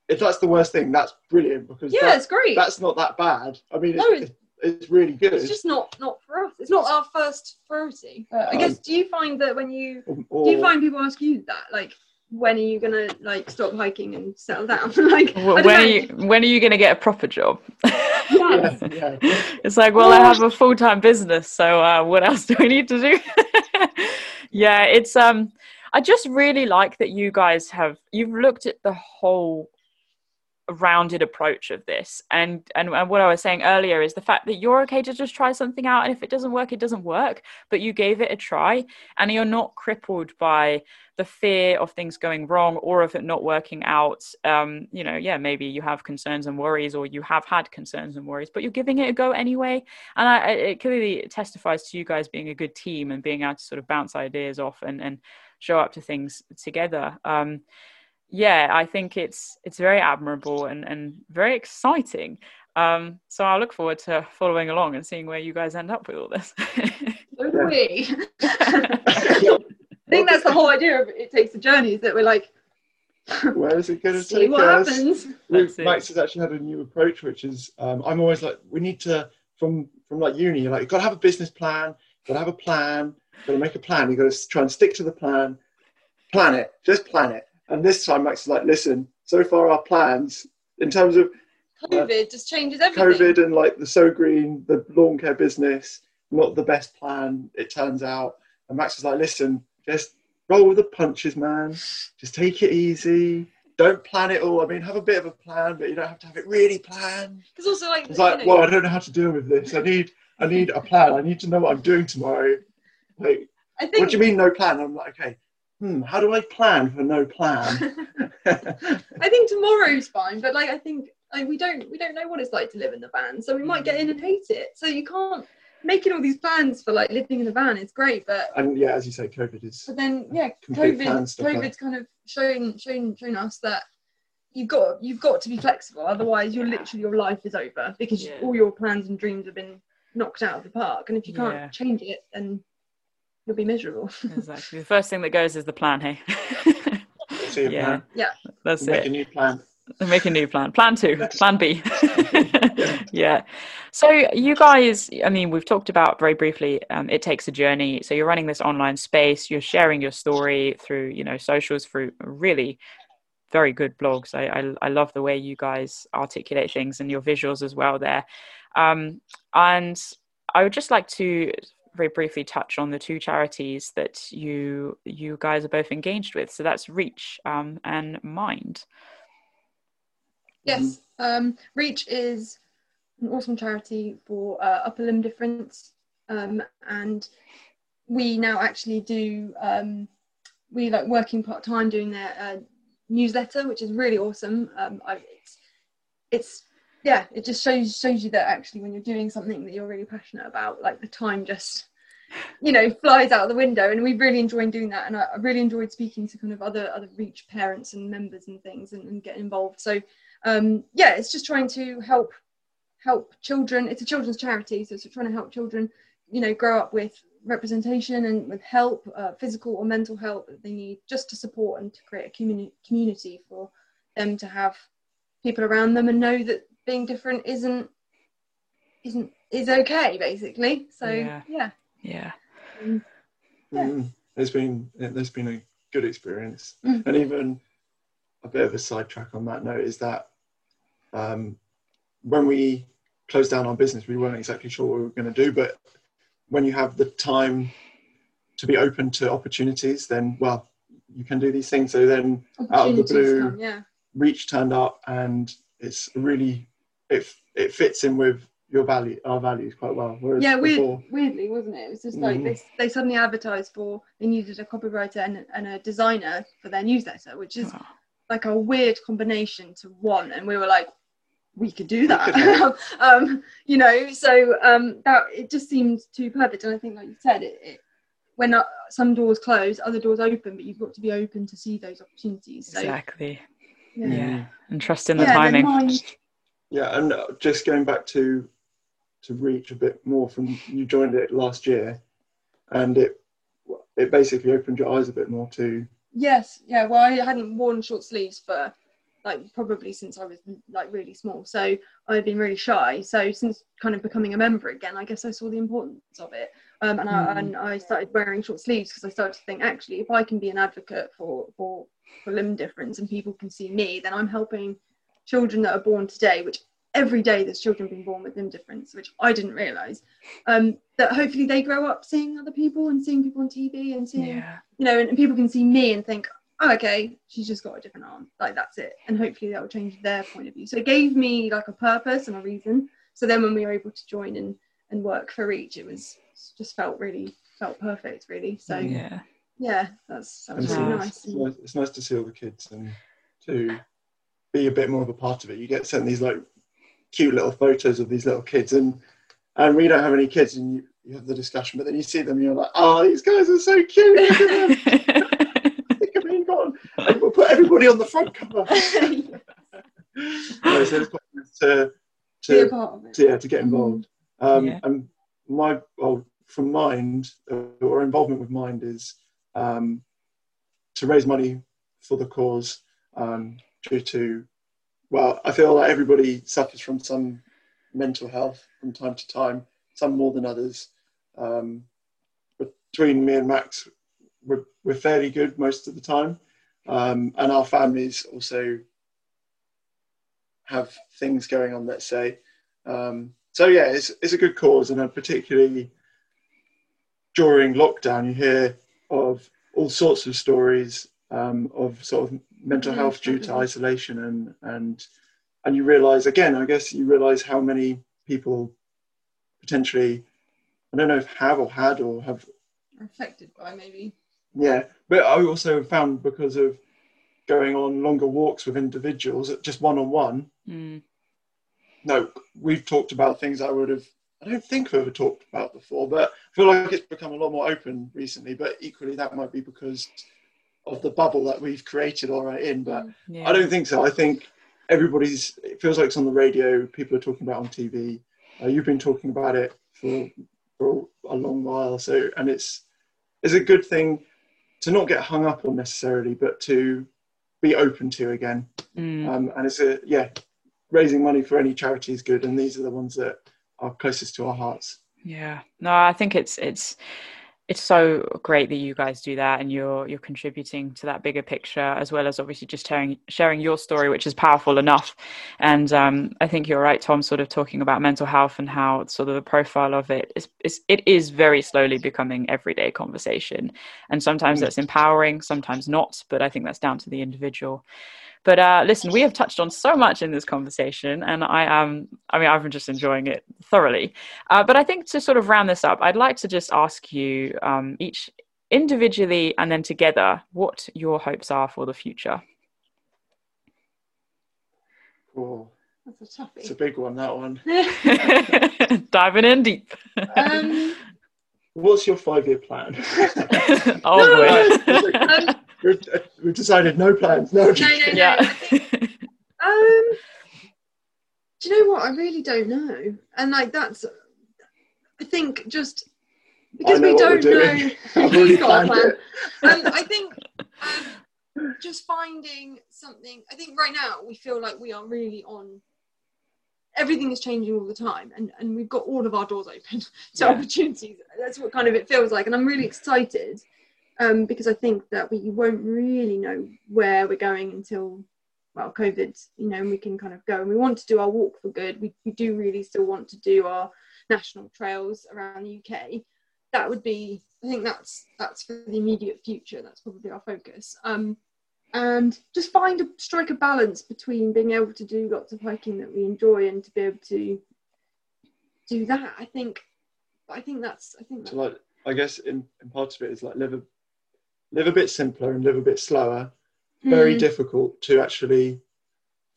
if that's the worst thing, that's brilliant because Yeah, that- it's great. that's not that bad. I mean, it's, No, it's- it's, it's really good. it's just not not for us. It's not our first priority. But I Um, guess do you find that when you Or- do you find people ask you that like when are you gonna like stop hiking and settle down <laughs> like Well, don't when are you when are you going to get a proper job? <laughs> Yes. <laughs> Yeah, yeah. It's like, well, I have a full time business, so uh, what else do I need to do? yeah, it's um, I just really like that you guys have you've looked at the whole rounded approach of this, and and and what I was saying earlier is the fact that you're okay to just try something out, and if it doesn't work, it doesn't work, but you gave it a try, and you're not crippled by the fear of things going wrong or of it not working out. Um, you know yeah maybe you have concerns and worries or you have had concerns and worries but you're giving it a go anyway. And I, it clearly testifies to you guys being a good team and being able to sort of bounce ideas off and, and show up to things together. Um, yeah i think it's it's very admirable and, and very exciting. Um, so i look forward to following along and seeing where you guys end up with all this. So do we. <laughs> I think that's the whole idea of it takes a journey is that we're like Where is it going <laughs> to see take what us? happens. We've, it. Max has actually had a new approach, which is um, I'm always like, we need to from from like uni, you're like, you've got to have a business plan, you've got to have a plan, you've got to make a plan, you've got to try and stick to the plan, plan it, just plan it. And this time, Max is like, listen, so far our plans in terms of uh, COVID just changes everything COVID and like the So Green, the lawn care business, not the best plan, it turns out. And Max was like, listen, just roll with the punches, man. Just take it easy. Don't plan it all. I mean, have a bit of a plan, but you don't have to have it really planned. because also like It's like, know, well, I don't know how to deal with this. I need, I need a plan. I need to know what I'm doing tomorrow. Like, I what do you mean no plan? I'm like, okay, hmm, how do I plan for no plan? <laughs> <laughs> I think tomorrow's fine but like I think like, we don't we don't know what it's like to live in the van so we might get in and hate it so you can't making all these plans for like living in the van is great but and yeah, as you say, COVID is But then, yeah, Complete COVID, plan stuff, COVID's kind of shown, shown, shown us that you've got, you've got to be flexible. Otherwise, you're Yeah. literally your life is over because Yeah. all your plans and dreams have been knocked out of the park. And if you can't Yeah. change it, then you'll be miserable. <laughs> exactly. The first thing that goes is the plan hey? See a yeah. plan. that's Make it. a new plan. make a new plan. Plan two. Plan b. <laughs> Yeah. So you guys i mean we've talked about very briefly um, it takes a journey. So you're running this online space. You're sharing your story through you know socials through really very good blogs. I i, I love the way you guys articulate things and your visuals as well there. Um, and i would just like to very briefly touch on the two charities that you you guys are both engaged with so that's reach um, and mind yes, um, Reach is an awesome charity for uh, upper limb difference, um, and we now actually do um, we like working part time doing their uh, newsletter, which is really awesome. Um, I, it's, it's yeah, it just shows shows you that actually when you're doing something that you're really passionate about, like the time just you know flies out of the window, and we really enjoyed doing that. And I, I really enjoyed speaking to kind of other other Reach parents and members and things, and, and getting involved. So um, yeah, it's just trying to help help children. It's a children's charity, so it's trying to help children, you know, grow up with representation and with help, uh, physical or mental help that they need, just to support and to create a community community for them to have people around them and know that being different isn't isn't is okay basically. So Yeah. yeah, yeah Um, Mm, there's been there's been a good experience, Mm. and even a bit of a sidetrack on that note is that um, when we closed down our business, we weren't exactly sure what we were going to do, but when you have the time to be open to opportunities, then well, you can do these things. So then out of the blue, come, yeah. Reach turned up, and it's really it it fits in with your value our values quite well. Whereas Yeah, weird, before, weirdly, wasn't it? It was just like Mhm. they, they suddenly advertised for they needed a copywriter and, and a designer for their newsletter, which is Wow. like a weird combination to one. And we were like, we could <laughs> do that, um, you know. So um, that it just seemed too perfect. And I think, like you said, it, it when uh, some doors close, other doors open, but you've got to be open to see those opportunities. So Exactly. yeah, Yeah. And trust in the Yeah, timing. Yeah, and uh, just going back to to reach a bit more from you joined it last year, and it it basically opened your eyes a bit more to Yes, yeah. Well, I hadn't worn short sleeves for like probably since I was like really small, so I've been really shy. So since kind of becoming a member again, I guess I saw the importance of it, um, and, I, Mm. and I started wearing short sleeves because I started to think actually, if I can be an advocate for for for limb difference and people can see me, then I'm helping children that are born today, which every day there's children being born with limb difference, which I didn't realise. Um, that hopefully they grow up seeing other people and seeing people on TV and seeing Yeah. you know, and, and people can see me and think, oh, okay, she's just got a different arm. Like that's it. And hopefully that will change their point of view. So it gave me like a purpose and a reason. So then when we were able to join and, and work for Reach, it was just felt really felt perfect, really. So yeah, Yeah. that's that was it's, really nice. it's nice. It's nice to see all the kids and to be a bit more of a part of it. You get sent these like cute little photos of these little kids, and and we don't have any kids, and you, you have the discussion, but then you see them, and you're like, oh, these guys are so cute. Look at them. Think of being gone. And we'll put everybody on the front cover. <laughs> No, so it's quite nice to Be a to, part of it. to yeah to get involved. Um, Yeah. And my well, from Mind uh, or involvement with Mind is um, to raise money for the cause um, due to well, I feel like everybody suffers from some mental health from time to time, some more than others. Um, between me and Max, we're, we're fairly good most of the time, um, and our families also have things going on. Let's say, um, so yeah, it's it's a good cause, and particularly during lockdown, you hear of all sorts of stories um, of sort of mental Mhm, health due to isolation, and and and you realise again, I guess you realise how many people potentially, I don't know if have or had or have Affected by maybe. yeah, but I also found because of going on longer walks with individuals, just one on one. Mm. No, we've talked about things I would have, I don't think we've ever talked about before, but I feel like it's become a lot more open recently. But equally, that might be because of the bubble that we've created all right in. But Yeah. I don't think so. I think everybody's, it feels like it's on the radio, people are talking about it on TV. Uh, you've been talking about it for, for a long while. So, and it's, it's a good thing to not get hung up on necessarily, but to be open to again. Mm. Um, and it's a, yeah, raising money for any charity is good. And these are the ones that are closest to our hearts. Yeah. No, I think it's it's it's so great that you guys do that and you're you're contributing to that bigger picture as well as obviously just sharing sharing your story which is powerful enough. And um, i think you're right tom sort of talking about mental health and how sort of the profile of it is, is it is very slowly becoming everyday conversation. And sometimes that's empowering sometimes not but i think that's down to the individual but uh, listen, we have touched on so much in this conversation, and I am, I mean, I've been just enjoying it thoroughly. Uh, but I think to sort of round this up, I'd like to just ask you um, each individually and then together what your hopes are for the future. Cool. That's a tough It's a big one, that one. <laughs> Diving in deep. um, What's your five year plan? <laughs> oh boy. <laughs> um, we've, uh, we've decided no plans. No. no, no, no. yeah. <laughs> Um, do you know what? I really don't know, and like that's. I think just because we don't know. <laughs> I've already You've got a planned plan. it. um, I think um, just finding something. I think right now we feel like we are really on everything is changing all the time and and we've got all of our doors open <laughs> to Yeah. opportunities that's what kind of it feels like and i'm really excited um, because i think that we won't really know where we're going until well covid you know and we can kind of go. And we want to do our walk for good. We, we do really still want to do our national trails around the uk that would be i think that's that's for the immediate future. That's probably our focus. Um, and just find a strike a balance between being able to do lots of hiking that we enjoy and to be able to do that. I think i think that's i think that's, So like, I guess in, in part of it is like live a live a bit simpler and live a bit slower. Very Mm, difficult to actually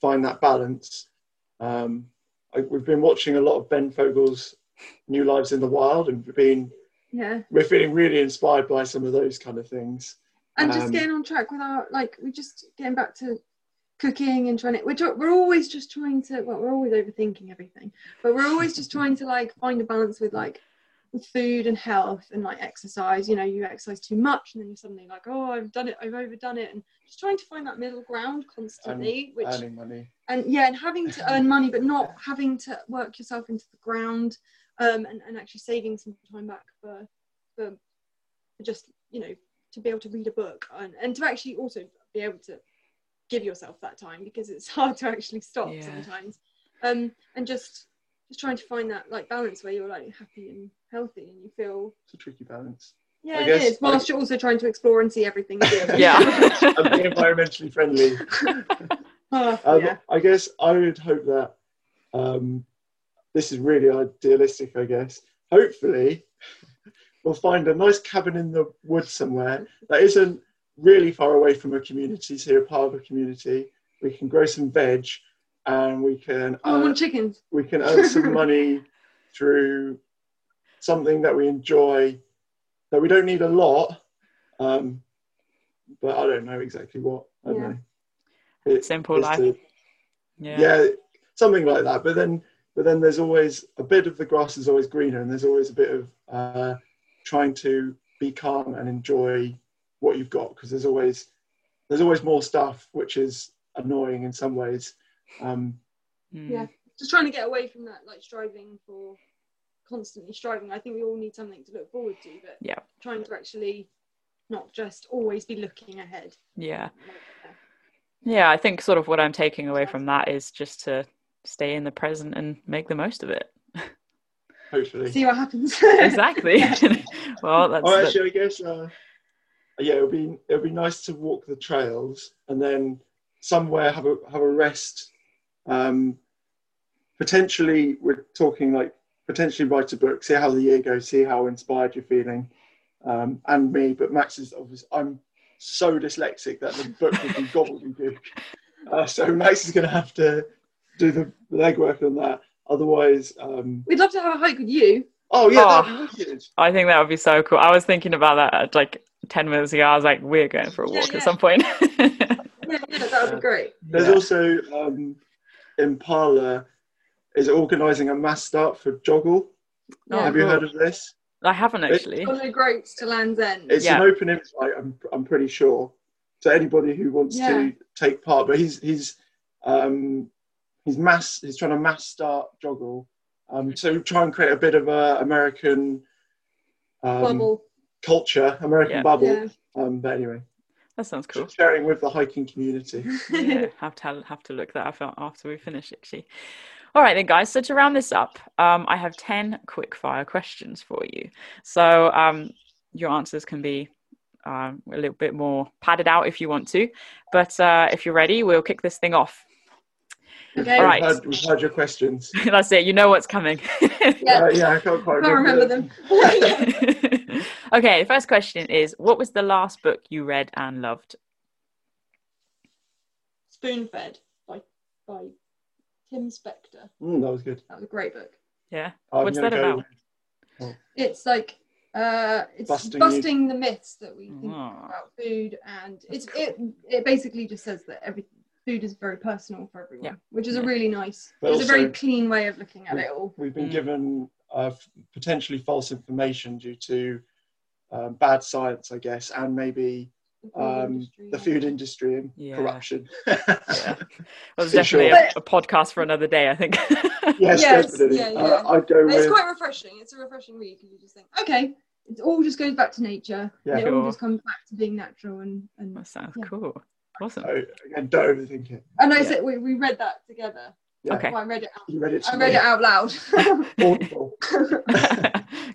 find that balance. Um, I, we've been watching a lot of Ben Fogle's New Lives in the Wild, and we've been yeah we're feeling really inspired by some of those kind of things. and just Um, getting on track with our like we're just getting back to cooking and trying to we're, we're always just trying to well we're always overthinking everything but we're always just trying to like find a balance with like with food and health and like exercise you know you exercise too much and then you're suddenly like oh i've done it i've overdone it and just trying to find that middle ground constantly which Earning money. and yeah and having to earn money but not having to work yourself into the ground um, and, and actually saving some time back for, for for just you know to be able to read a book and, and to actually also be able to give yourself that time because it's <laughs> hard to actually stop Yeah. sometimes um, and just just trying to find that like balance where you're like happy and healthy and you feel It's a tricky balance. yeah I it guess is whilst you're also trying to explore and see everything <laughs> Yeah. And <laughs> be environmentally friendly. <laughs> Oh, Um, yeah. I guess I would hope that um, this is really idealistic. I guess hopefully we'll find a nice cabin in the woods somewhere that isn't really far away from a community, so you're part of a community. We can grow some veg, and we can I want chickens we can earn some <laughs> money through something that we enjoy that we don't need a lot um, but i don't know exactly what i don't Yeah. know It- Simple life. to- Yeah. yeah something like that but then but then there's always a bit of the grass is always greener and there's always a bit of uh, trying to be calm and enjoy what you've got because there's always there's always more stuff which is annoying in some ways um, Mm. Yeah. just trying to get away from that like striving for constantly striving i think we all need something to look forward to but Yeah. trying to actually not just always be looking ahead Yeah. Yeah. I think sort of what I'm taking away from that is just to stay in the present and make the most of it. hopefully see what happens Exactly. <laughs> <laughs> well, that's Oh, the- actually, I guess uh, yeah, it'll be it'll be nice to walk the trails and then somewhere have a have a rest. Um, potentially, we're talking like potentially write a book, see how the year goes, see how inspired you're feeling, um, and me. But Max is obviously I'm so dyslexic that the book would be gobbledygook. <laughs> Uh, so Max is going to have to do the legwork on that. Otherwise, um, we'd love to have a hike with you oh yeah, Oh. that'd be wicked. I think that would be so cool. I was thinking about that at like 10 minutes ago. I was like, we're going for a Yeah, walk yeah. at some point. yeah, yeah that would be <laughs> great There's Yeah. also um, Impala is organising a mass start for JOGLE. Oh, yeah. Have you cool. heard of this? I haven't actually. on the groats to land's end It's Yeah. an open invite. I'm, I'm pretty sure to anybody who wants Yeah. to take part. But he's he's um, he's mass. He's trying to mass start JOGLE. Um, so try and create a bit of a American um, bubble culture, American Yeah. bubble. yeah Um, but anyway, That sounds cool. sharing with the hiking community. <laughs> <laughs> yeah, have to have to look that up after we finish actually. All right then, guys. So to round this up, um, I have ten quick fire questions for you. So um, your answers can be um, a little bit more padded out if you want to, but uh, if you're ready, we'll kick this thing off. okay All right. We've heard, we've heard your questions. <laughs> That's it. You know what's coming. Yeah. Uh, yeah, I can't quite I can't remember them okay. The first question is: What was the last book you read and loved? spoon fed by by tim spector Mm, that was good. that was a great book Yeah. I'm What's that about? with- it's like uh it's Busting busting, the myths that we think Ah. about food and it's it it basically just says that every food is very personal for everyone Yeah. which is a really nice But it's a very clean way of looking at it all We've been Mm. given uh, potentially false information due to uh, bad science, I guess, and maybe um, the food industry and Yeah. corruption. <laughs> Yeah. <laughs> Well, it's For sure. definitely a, a podcast for another day, I think. <laughs> Yes, Yes, definitely. yeah, yeah. Uh, I'd go It's quite refreshing. It's a refreshing read because you just think, okay, it all just goes back to nature. Yeah. and it all just comes back to being natural and and. that sounds Yeah. cool. Awesome. oh, again, don't overthink it. And I Yeah. said we, we read that together. Yeah. Okay. Well, I read it out. You read it. I read me. it out loud. <laughs> audible. <laughs>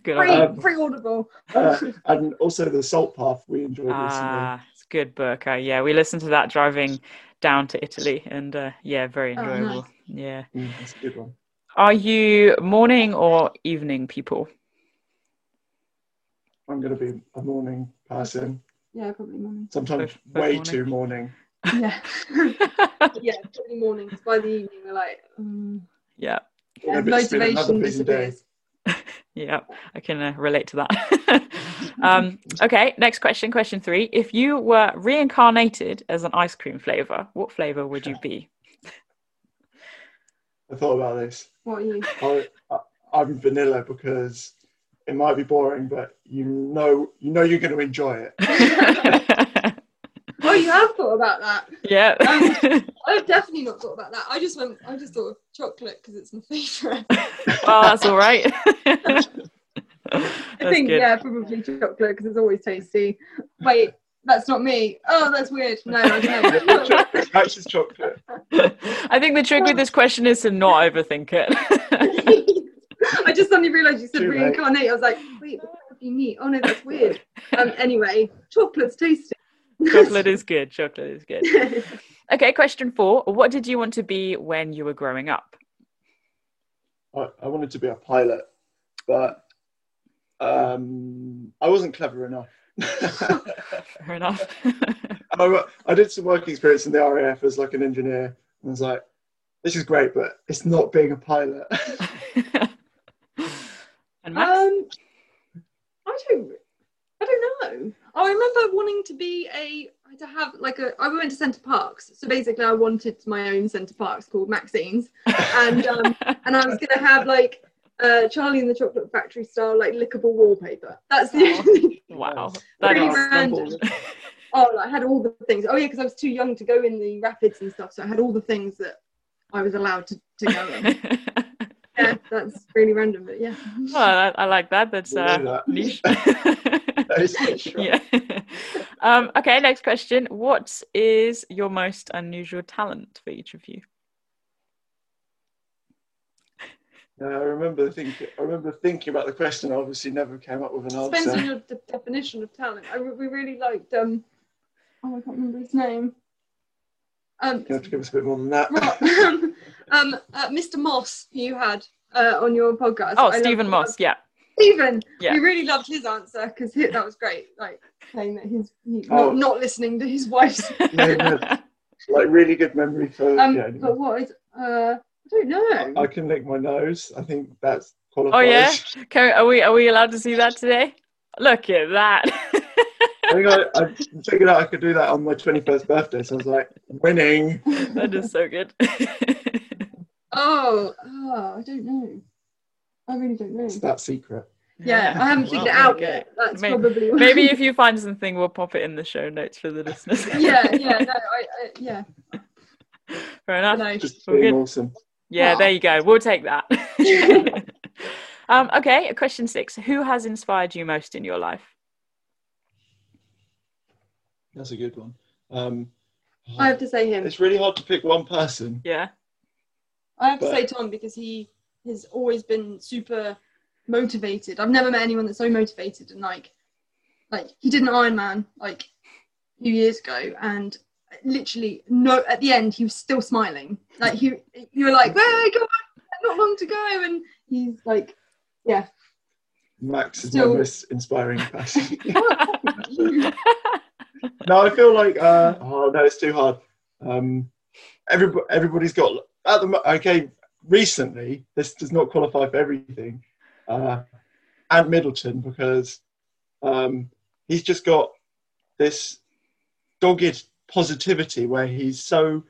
good. Free, um, free audible. Uh, and also the Salt Path we enjoyed recently. Ah, it's a good book. Uh, yeah, we listened to that driving down to Italy, and uh, yeah, very Oh, enjoyable. nice. Yeah. Mm, that's a good one. Are you morning or evening people? I'm going to be a morning person. Yeah, probably morning. Sometimes Both- both way morning. too morning. Yeah. <laughs> yeah, probably mornings. By the evening, we're like, um, yeah, yeah, Maybe it's been another motivation disappears. <laughs> yeah, I can uh, relate to that. <laughs> um, okay, next question. Question three. If you were reincarnated as an ice cream flavor, what flavor would you be? I thought about this. What are you? I, I, I'm vanilla because it might be boring, but you know, you know, you're going to enjoy it. You have thought about that. yeah. <laughs> I've definitely not thought about that. I just went. I just thought of chocolate because it's my favourite. <laughs> oh, that's all right. <laughs> I think good. yeah, probably chocolate because it's always tasty. Wait, that's not me. Oh, that's weird. No, I don't know. chocolate, that's just chocolate. I think the trick with this question is to not overthink it. I just suddenly realised you said Too late. reincarnate. I was like, wait, what do you mean? Oh no, that's weird. Um, anyway, chocolate's tasty. Chocolate is <laughs> good. Chocolate is good. <laughs> Okay, question four. What did you want to be when you were growing up? I, I wanted to be a pilot, but um, I wasn't clever enough. <laughs> Fair enough. I, I did some work experience in the RAF as like an engineer, and I was like, "This is great, but it's not being a pilot." and Max? Um, I don't, I don't know. I remember wanting to be a to have like a. I went to Center Parcs, so basically I wanted my own Center Parcs called Maxine's, and um, and I was gonna have like uh, Charlie and the Chocolate Factory style like lickable wallpaper. That's the Oh. only. wow. Pretty That is, random. Oh, I had all the things. Oh yeah, because I was too young to go in the rapids and stuff, so I had all the things that I was allowed to, to go in. <laughs> yeah, that's really random, but yeah. well, I, I like that. That's We'll uh, that. <laughs> niche. <laughs> That is niche, right? yeah. Um, okay, next question. What is your most unusual talent for each of you? Yeah, I remember thinking. I remember thinking about the question. I obviously never came up with an answer. Depends on answer. your de- definition of talent. I, re- we really liked um oh I can't remember his name. Um, You have to give us a bit more than that. Ro- <laughs> um uh, Mr. Moss who you had uh, on your podcast. Oh, I Stephen loved- Moss. Yeah. Stephen. Yeah. We really loved his answer because that was great. Like saying that he's he, Oh. not, not listening to his wife's <laughs> Yeah, yeah. like really good memory for. um yeah, anyway. but what is uh I don't know. I can lick my nose. I think that's qualified. Oh yeah. Can are we are we allowed to see that today? Look at that. I think I, I figured out I could do that on my 21st birthday. So I was like, winning. that is so good. <laughs> Oh, oh I don't know. I really don't know. It's that secret. Yeah, I haven't figured it out okay. yet. That's Maybe- probably what- Maybe if you find something, we'll pop it in the show notes for the listeners. <laughs> yeah, yeah, no, I, I yeah. <laughs> Fair I enough. know. Just All being good. awesome. Yeah, Aw. there you go. We'll take that. <laughs> um, okay, question six. Who has inspired you most in your life? That's a good one. Um, I have to say him. it's really hard to pick one person. Yeah. I have to say Tom because he has always been super motivated. I've never met anyone that's so motivated and like, like he did an Ironman like a few years ago, and literally no. At the end, he was still smiling. Like he, you were like, "Hey, come on, not long to go," and he's like, "Yeah." Max is Still- my most inspiring person. <laughs> no, I feel like uh, oh no, it's too hard. Um, everybody, everybody's got at the okay. Recently, this does not qualify for everything. Uh, Ant Middleton because um, he's just got this dogged positivity where he's so.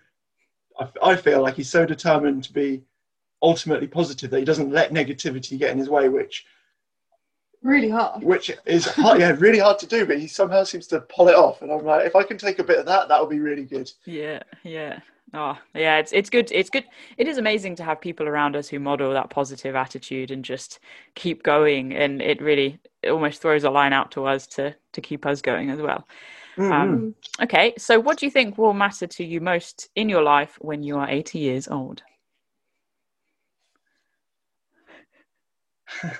I, I feel like he's so determined to be ultimately positive that he doesn't let negativity get in his way, which really hard. which is hard, yeah really hard to do, but he somehow seems to pull it off. And I'm like, if I can take a bit of that, that would be really good. Yeah, yeah. Oh, yeah, it's it's good. It's good. It is amazing to have people around us who model that positive attitude and just keep going. And it really it almost throws a line out to us to to keep us going as well. Mm-hmm. Um, okay, so what do you think will matter to you most in your life when you are 80 years old? <laughs>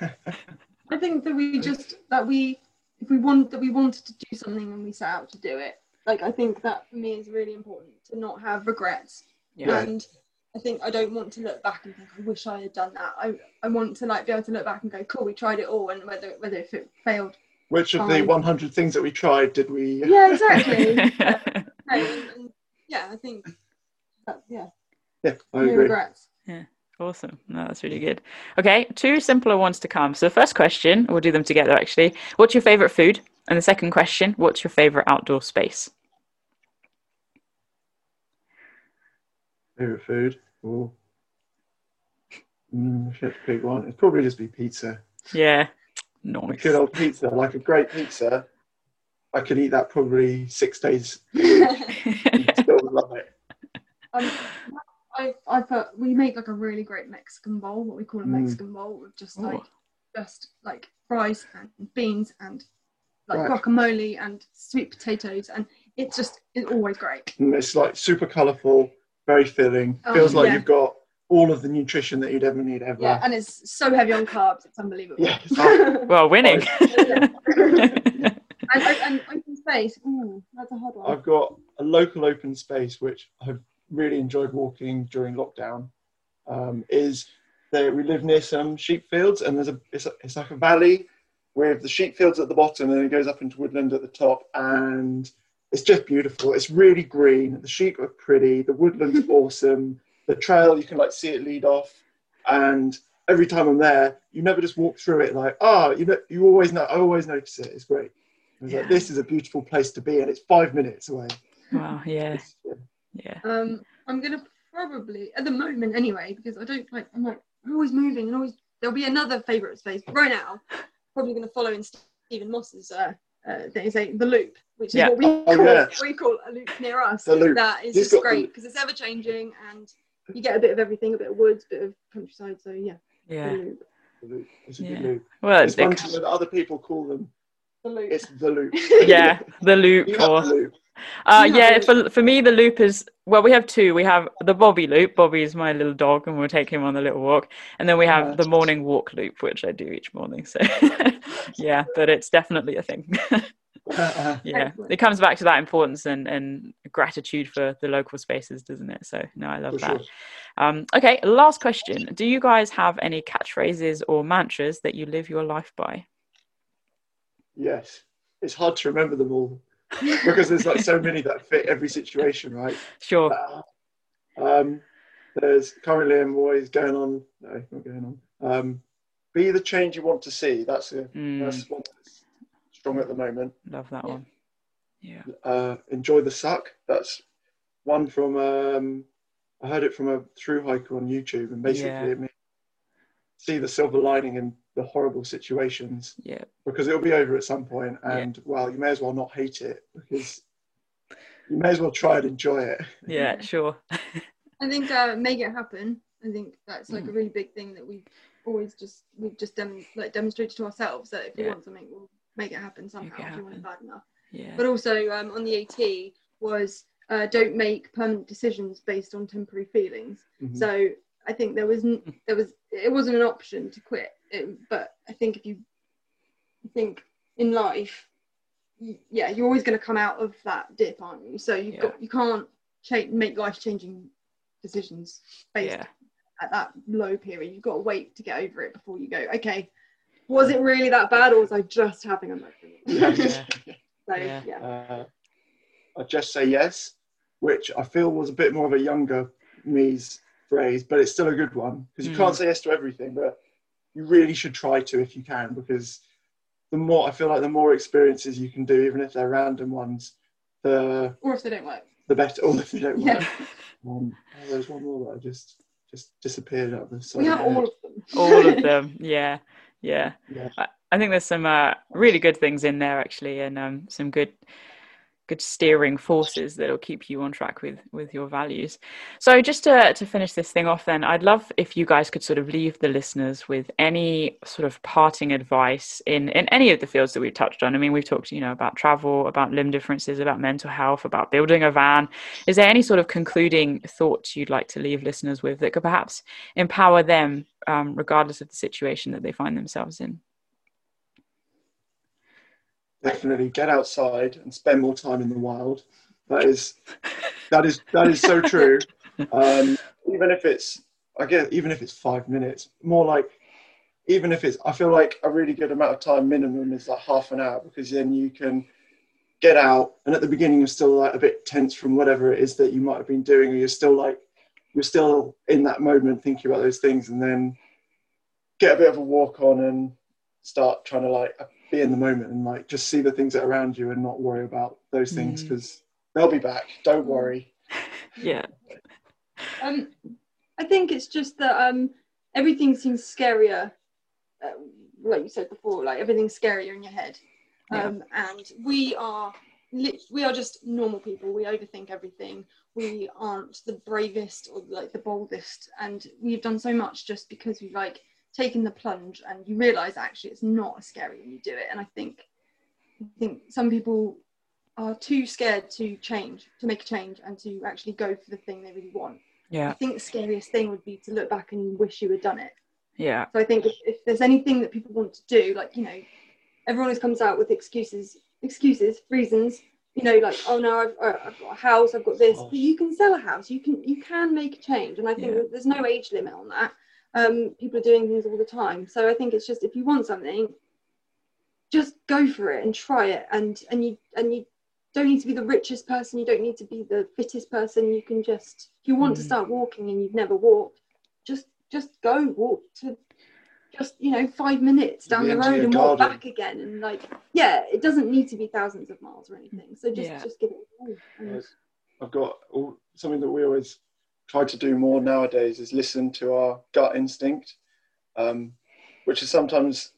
I think that we just that we if we want that we wanted to do something and we set out to do it. Like I think that for me is really important to not have regrets. Yeah. And I think I don't want to look back and think I wish I had done that. I, I want to like be able to look back and go, cool, we tried it all, and whether whether if it failed. Which of the 100 things that we tried did we? Yeah, exactly. <laughs> yeah, and, and, yeah, I think that, yeah, Yeah, I no agree. regrets. Awesome. No, that's really good. Okay, two simpler ones to come. So the first question, we'll do them together actually. What's your favorite food? And the second question, what's your favorite outdoor space? Favorite food? Oh, mm, if you had to pick one, it'd probably just be pizza. Yeah. A Nice. good old pizza, like a great pizza. I could eat that probably six days. <laughs> Still love it. Um, I, I put we make like a really great Mexican bowl, what we call a Mm. Mexican bowl, with just like Oh. just like fries and beans and like Right. guacamole and sweet potatoes, and it's just it's always great. And it's like super colourful, very filling. Oh, Feels like yeah. you've got all of the nutrition that you'd ever need ever. Yeah, and it's so heavy on carbs, it's unbelievable. Yeah. <laughs> Well, winning. <laughs> and, and, and open space, ooh, that's a hard one. I've got a local open space which I've really enjoyed walking during lockdown. Um, is that we live near some sheep fields and there's a it's, a it's like a valley with the sheep fields at the bottom and then it goes up into woodland at the top and it's just beautiful. It's really green. The sheep are pretty. The woodland's <laughs> awesome. The trail you can like see it lead off and every time I'm there, you never just walk through it like, oh, you know, you always know, I always notice it. It's great. Yeah. like, this is a beautiful place to be, and it's five minutes away. wow, yeah, yeah. Yeah. Um, I'm gonna probably at the moment anyway because I don't like I'm like I'm always moving and always there'll be another favourite space. But right now, probably gonna follow in Stephen Moss's uh, uh thing, say the loop, which is Yeah. what we Oh, call yeah. what we call a loop near us. The loop. That is He's just great because it's ever changing and you get a bit of everything, a bit of woods, a bit of countryside. So yeah, Yeah. The loop. It's a Yeah. good loop. Well, It's it- one thing that other people call them. The loop. It's the loop. <laughs> yeah, the loop or the loop. Uh, yeah, for, for me, the loop is well, we have two. We have the Bobby loop. Bobby is my little dog, and we'll take him on the little walk. And then we have Nice. the morning walk loop, which I do each morning. So, <laughs> yeah, but it's definitely a thing. <laughs> Uh, yeah, Excellent. it comes back to that importance and, and gratitude for the local spaces, doesn't it? So, no, I love for that. sure. Um, okay, last question. Do you guys have any catchphrases or mantras that you live your life by? Yes. It's hard to remember them all <laughs> because there's like so many that fit every situation, right? Sure. Uh, Um, there's currently I'm always going on. No, not going on. Um, be the change you want to see. That's a Mm, that's one that's strong at the moment. love that Yeah. one. Yeah. uh, enjoy the suck. That's one from um, I heard it from a through hiker on YouTube, and basically Yeah. it means see the silver lining in the horrible situations Yeah. because it'll be over at some point, Yeah. and well, you may as well not hate it because you may as well try and enjoy it. Yeah. <laughs> Sure. I think uh, make it happen. I think that's like Mm. a really big thing that we've always just we've just dem- like demonstrated to ourselves that if we want something, we'll make it happen somehow it if we want it bad enough. Yeah. But also um, on the AT was uh, don't make permanent decisions based on temporary feelings. Mhm. So I think there was there was it wasn't an option to quit. It, but I think if you think in life, y- yeah, you're always going to come out of that dip, aren't you? So you've Yeah. got you can't cha- make life changing decisions based Yeah. at that low period. You've got to wait to get over it before you go. Okay, was it really that bad, or was I just having a moment? <laughs> Yeah. <laughs> so <laughs> Yeah. yeah. Uh, I just say yes, which I feel was a bit more of a younger me's phrase, but it's still a good one because you Mm. can't say yes to everything, but you really should try to if you can because the more I feel like the more experiences you can do, even if they're random ones, the or if they don't work. the better. Or if they don't Yeah. work. Um, oh, there's one more that I just just disappeared out of the side We have all of them. <laughs> all of them yeah yeah. Yeah. I, I think there's some uh, really good things in there actually, and um, some good good steering forces that'll keep you on track with with your values. So just to to finish this thing off then i'd love if you guys could sort of leave the listeners with any sort of parting advice in in any of the fields that we've touched on. I mean we've talked you know about travel about limb differences about mental health about building a van. Is there any sort of concluding thoughts you'd like to leave listeners with that could perhaps empower them um, regardless of the situation that they find themselves in definitely get outside and spend more time in the wild. That is that is that is so true. Um, even if it's I guess even if it's five minutes, more like even if it's I feel like a really good amount of time minimum is like half an hour because then you can get out and at the beginning you're still like a bit tense from whatever it is that you might have been doing or you're still like you're still in that moment thinking about those things and then get a bit of a walk on and start trying to like be in the moment and like just see the things that are around you and not worry about those things Mm. because they'll be back. Don't worry. <laughs> yeah Um, I think it's just that um, everything seems scarier, uh, like you said before. Like everything's scarier in your head, um, and we are we are just normal people. We overthink everything. We aren't the bravest or like the boldest, and we've done so much just because we've like taken the plunge, and you realise actually it's not as scary when you do it. And I think I think some people are too scared to change, to make a change, and to actually go for the thing they really want. Yeah i think the scariest thing would be to look back and wish you had done it. yeah So I think if, if there's anything that people want to do, like, you know, everyone always comes out with excuses, excuses, reasons, you know, like, oh no, I've, uh, I've got a house, I've got this. Oh. But you can sell a house, you can you can make a change. And I think Yeah. there's no age limit on that. Um, people are doing things all the time. So I think it's just if you want something, just go for it and try it. And and you and you don't need to be the richest person, you don't need to be the fittest person. You can just if you want to Mm. start walking and you've never walked, just just go walk to just you know five minutes down The the end of road your and walk back again and like yeah it doesn't need to be thousands of miles or anything so just Yeah. just give it a go and, I've got all, something that we always try to do more nowadays is listen to our gut instinct, um, which is sometimes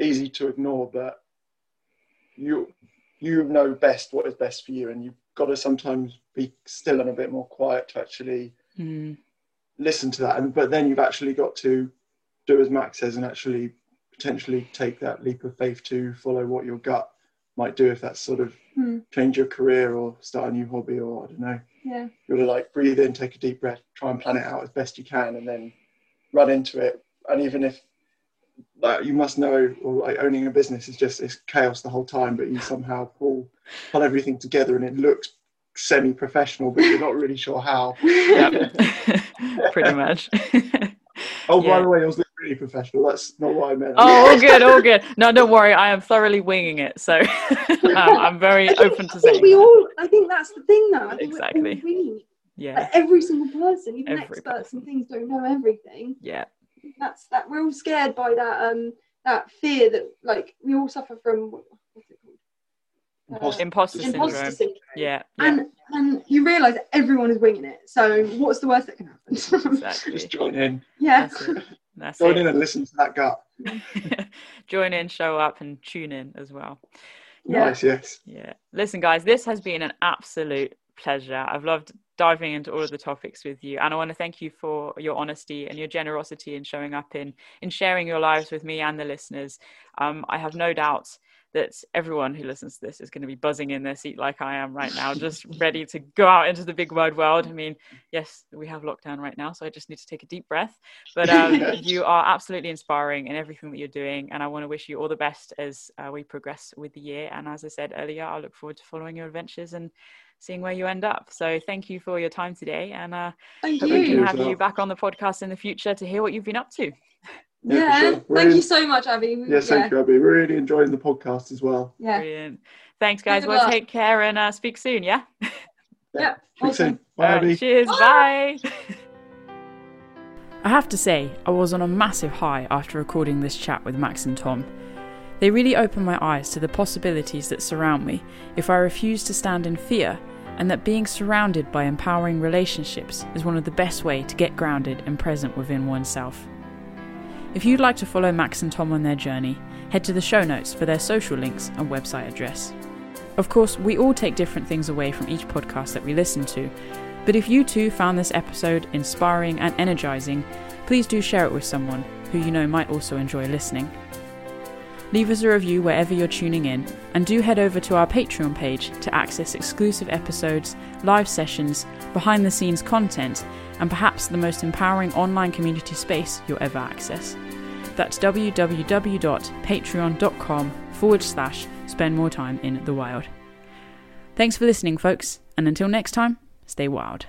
easy to ignore, but you you know best what is best for you, and you've got to sometimes be still and a bit more quiet to actually Mm. listen to that. And but then you've actually got to do as Max says and actually potentially take that leap of faith to follow what your gut might do if that's sort of Hmm. change your career or start a new hobby or I don't know. Yeah You gotta like breathe in, take a deep breath, try and plan it out as best you can, and then run into it. And even if like you must know, or like owning a business is just it's chaos the whole time, but you somehow pull pull everything together and it looks semi-professional, but you're not really sure how. <laughs> <laughs> pretty much <laughs> Oh, by the way, I was really professional. That's not what I meant. Oh, all good, all <laughs> good. No, don't worry. I am thoroughly winging it, so <laughs> um, I'm very open to I think saying. we that. all I think that's the thing though I we're Exactly. winging. Yeah, like every single person even Every experts person. and things don't know everything yeah, that's that we're all scared by that um that fear that like we all suffer from what- what's it called Imposter- imposter imposter syndrome. syndrome Yeah, yeah, and and you realize that everyone is winging it so what's the worst that can happen <laughs> Just join in, yeah That's it. Join in and listen to that gut. <laughs> Join in, show up, and tune in as well. Yeah. Nice, yes. Yeah. Listen, guys, this has been an absolute pleasure. I've loved diving into all of the topics with you, and I want to thank you for your honesty and your generosity in showing up in in sharing your lives with me and the listeners. Um, I have no doubt that everyone who listens to this is going to be buzzing in their seat like I am right now, just ready to go out into the big wide world. I mean, yes, we have lockdown right now, so I just need to take a deep breath. But um, <laughs> you are absolutely inspiring in everything that you're doing, and I want to wish you all the best as uh, we progress with the year. And as I said earlier, I look forward to following your adventures and seeing where you end up. So thank you for your time today, and uh, thank hope you we can have you back on the podcast in the future to hear what you've been up to. Yeah, yeah, sure. thank Really- you so much Abbie Yes, thank you. I've been really enjoying the podcast as well. yeah Brilliant. Thanks, guys. Good Well, take care and uh, speak soon. <laughs> Yeah. yeah Speak awesome. soon. Bye, All right, Abbie. cheers. Bye. Bye. <laughs> I have to say, I was on a massive high after recording this chat with Max and Tom. They really opened my eyes to the possibilities that surround me if I refuse to stand in fear, and that being surrounded by empowering relationships is one of the best way to get grounded and present within oneself. If you'd like to follow Max and Tom on their journey, head to the show notes for their social links and website address. Of course, we all take different things away from each podcast that we listen to, but if you too found this episode inspiring and energizing, please do share it with someone who you know might also enjoy listening. Leave us a review wherever you're tuning in, and do head over to our Patreon page to access exclusive episodes, live sessions, behind the scenes content, and perhaps the most empowering online community space you'll ever access. That's www.patreon.com forward slash spend more time in the wild. Thanks for listening, folks, and until next time, stay wild.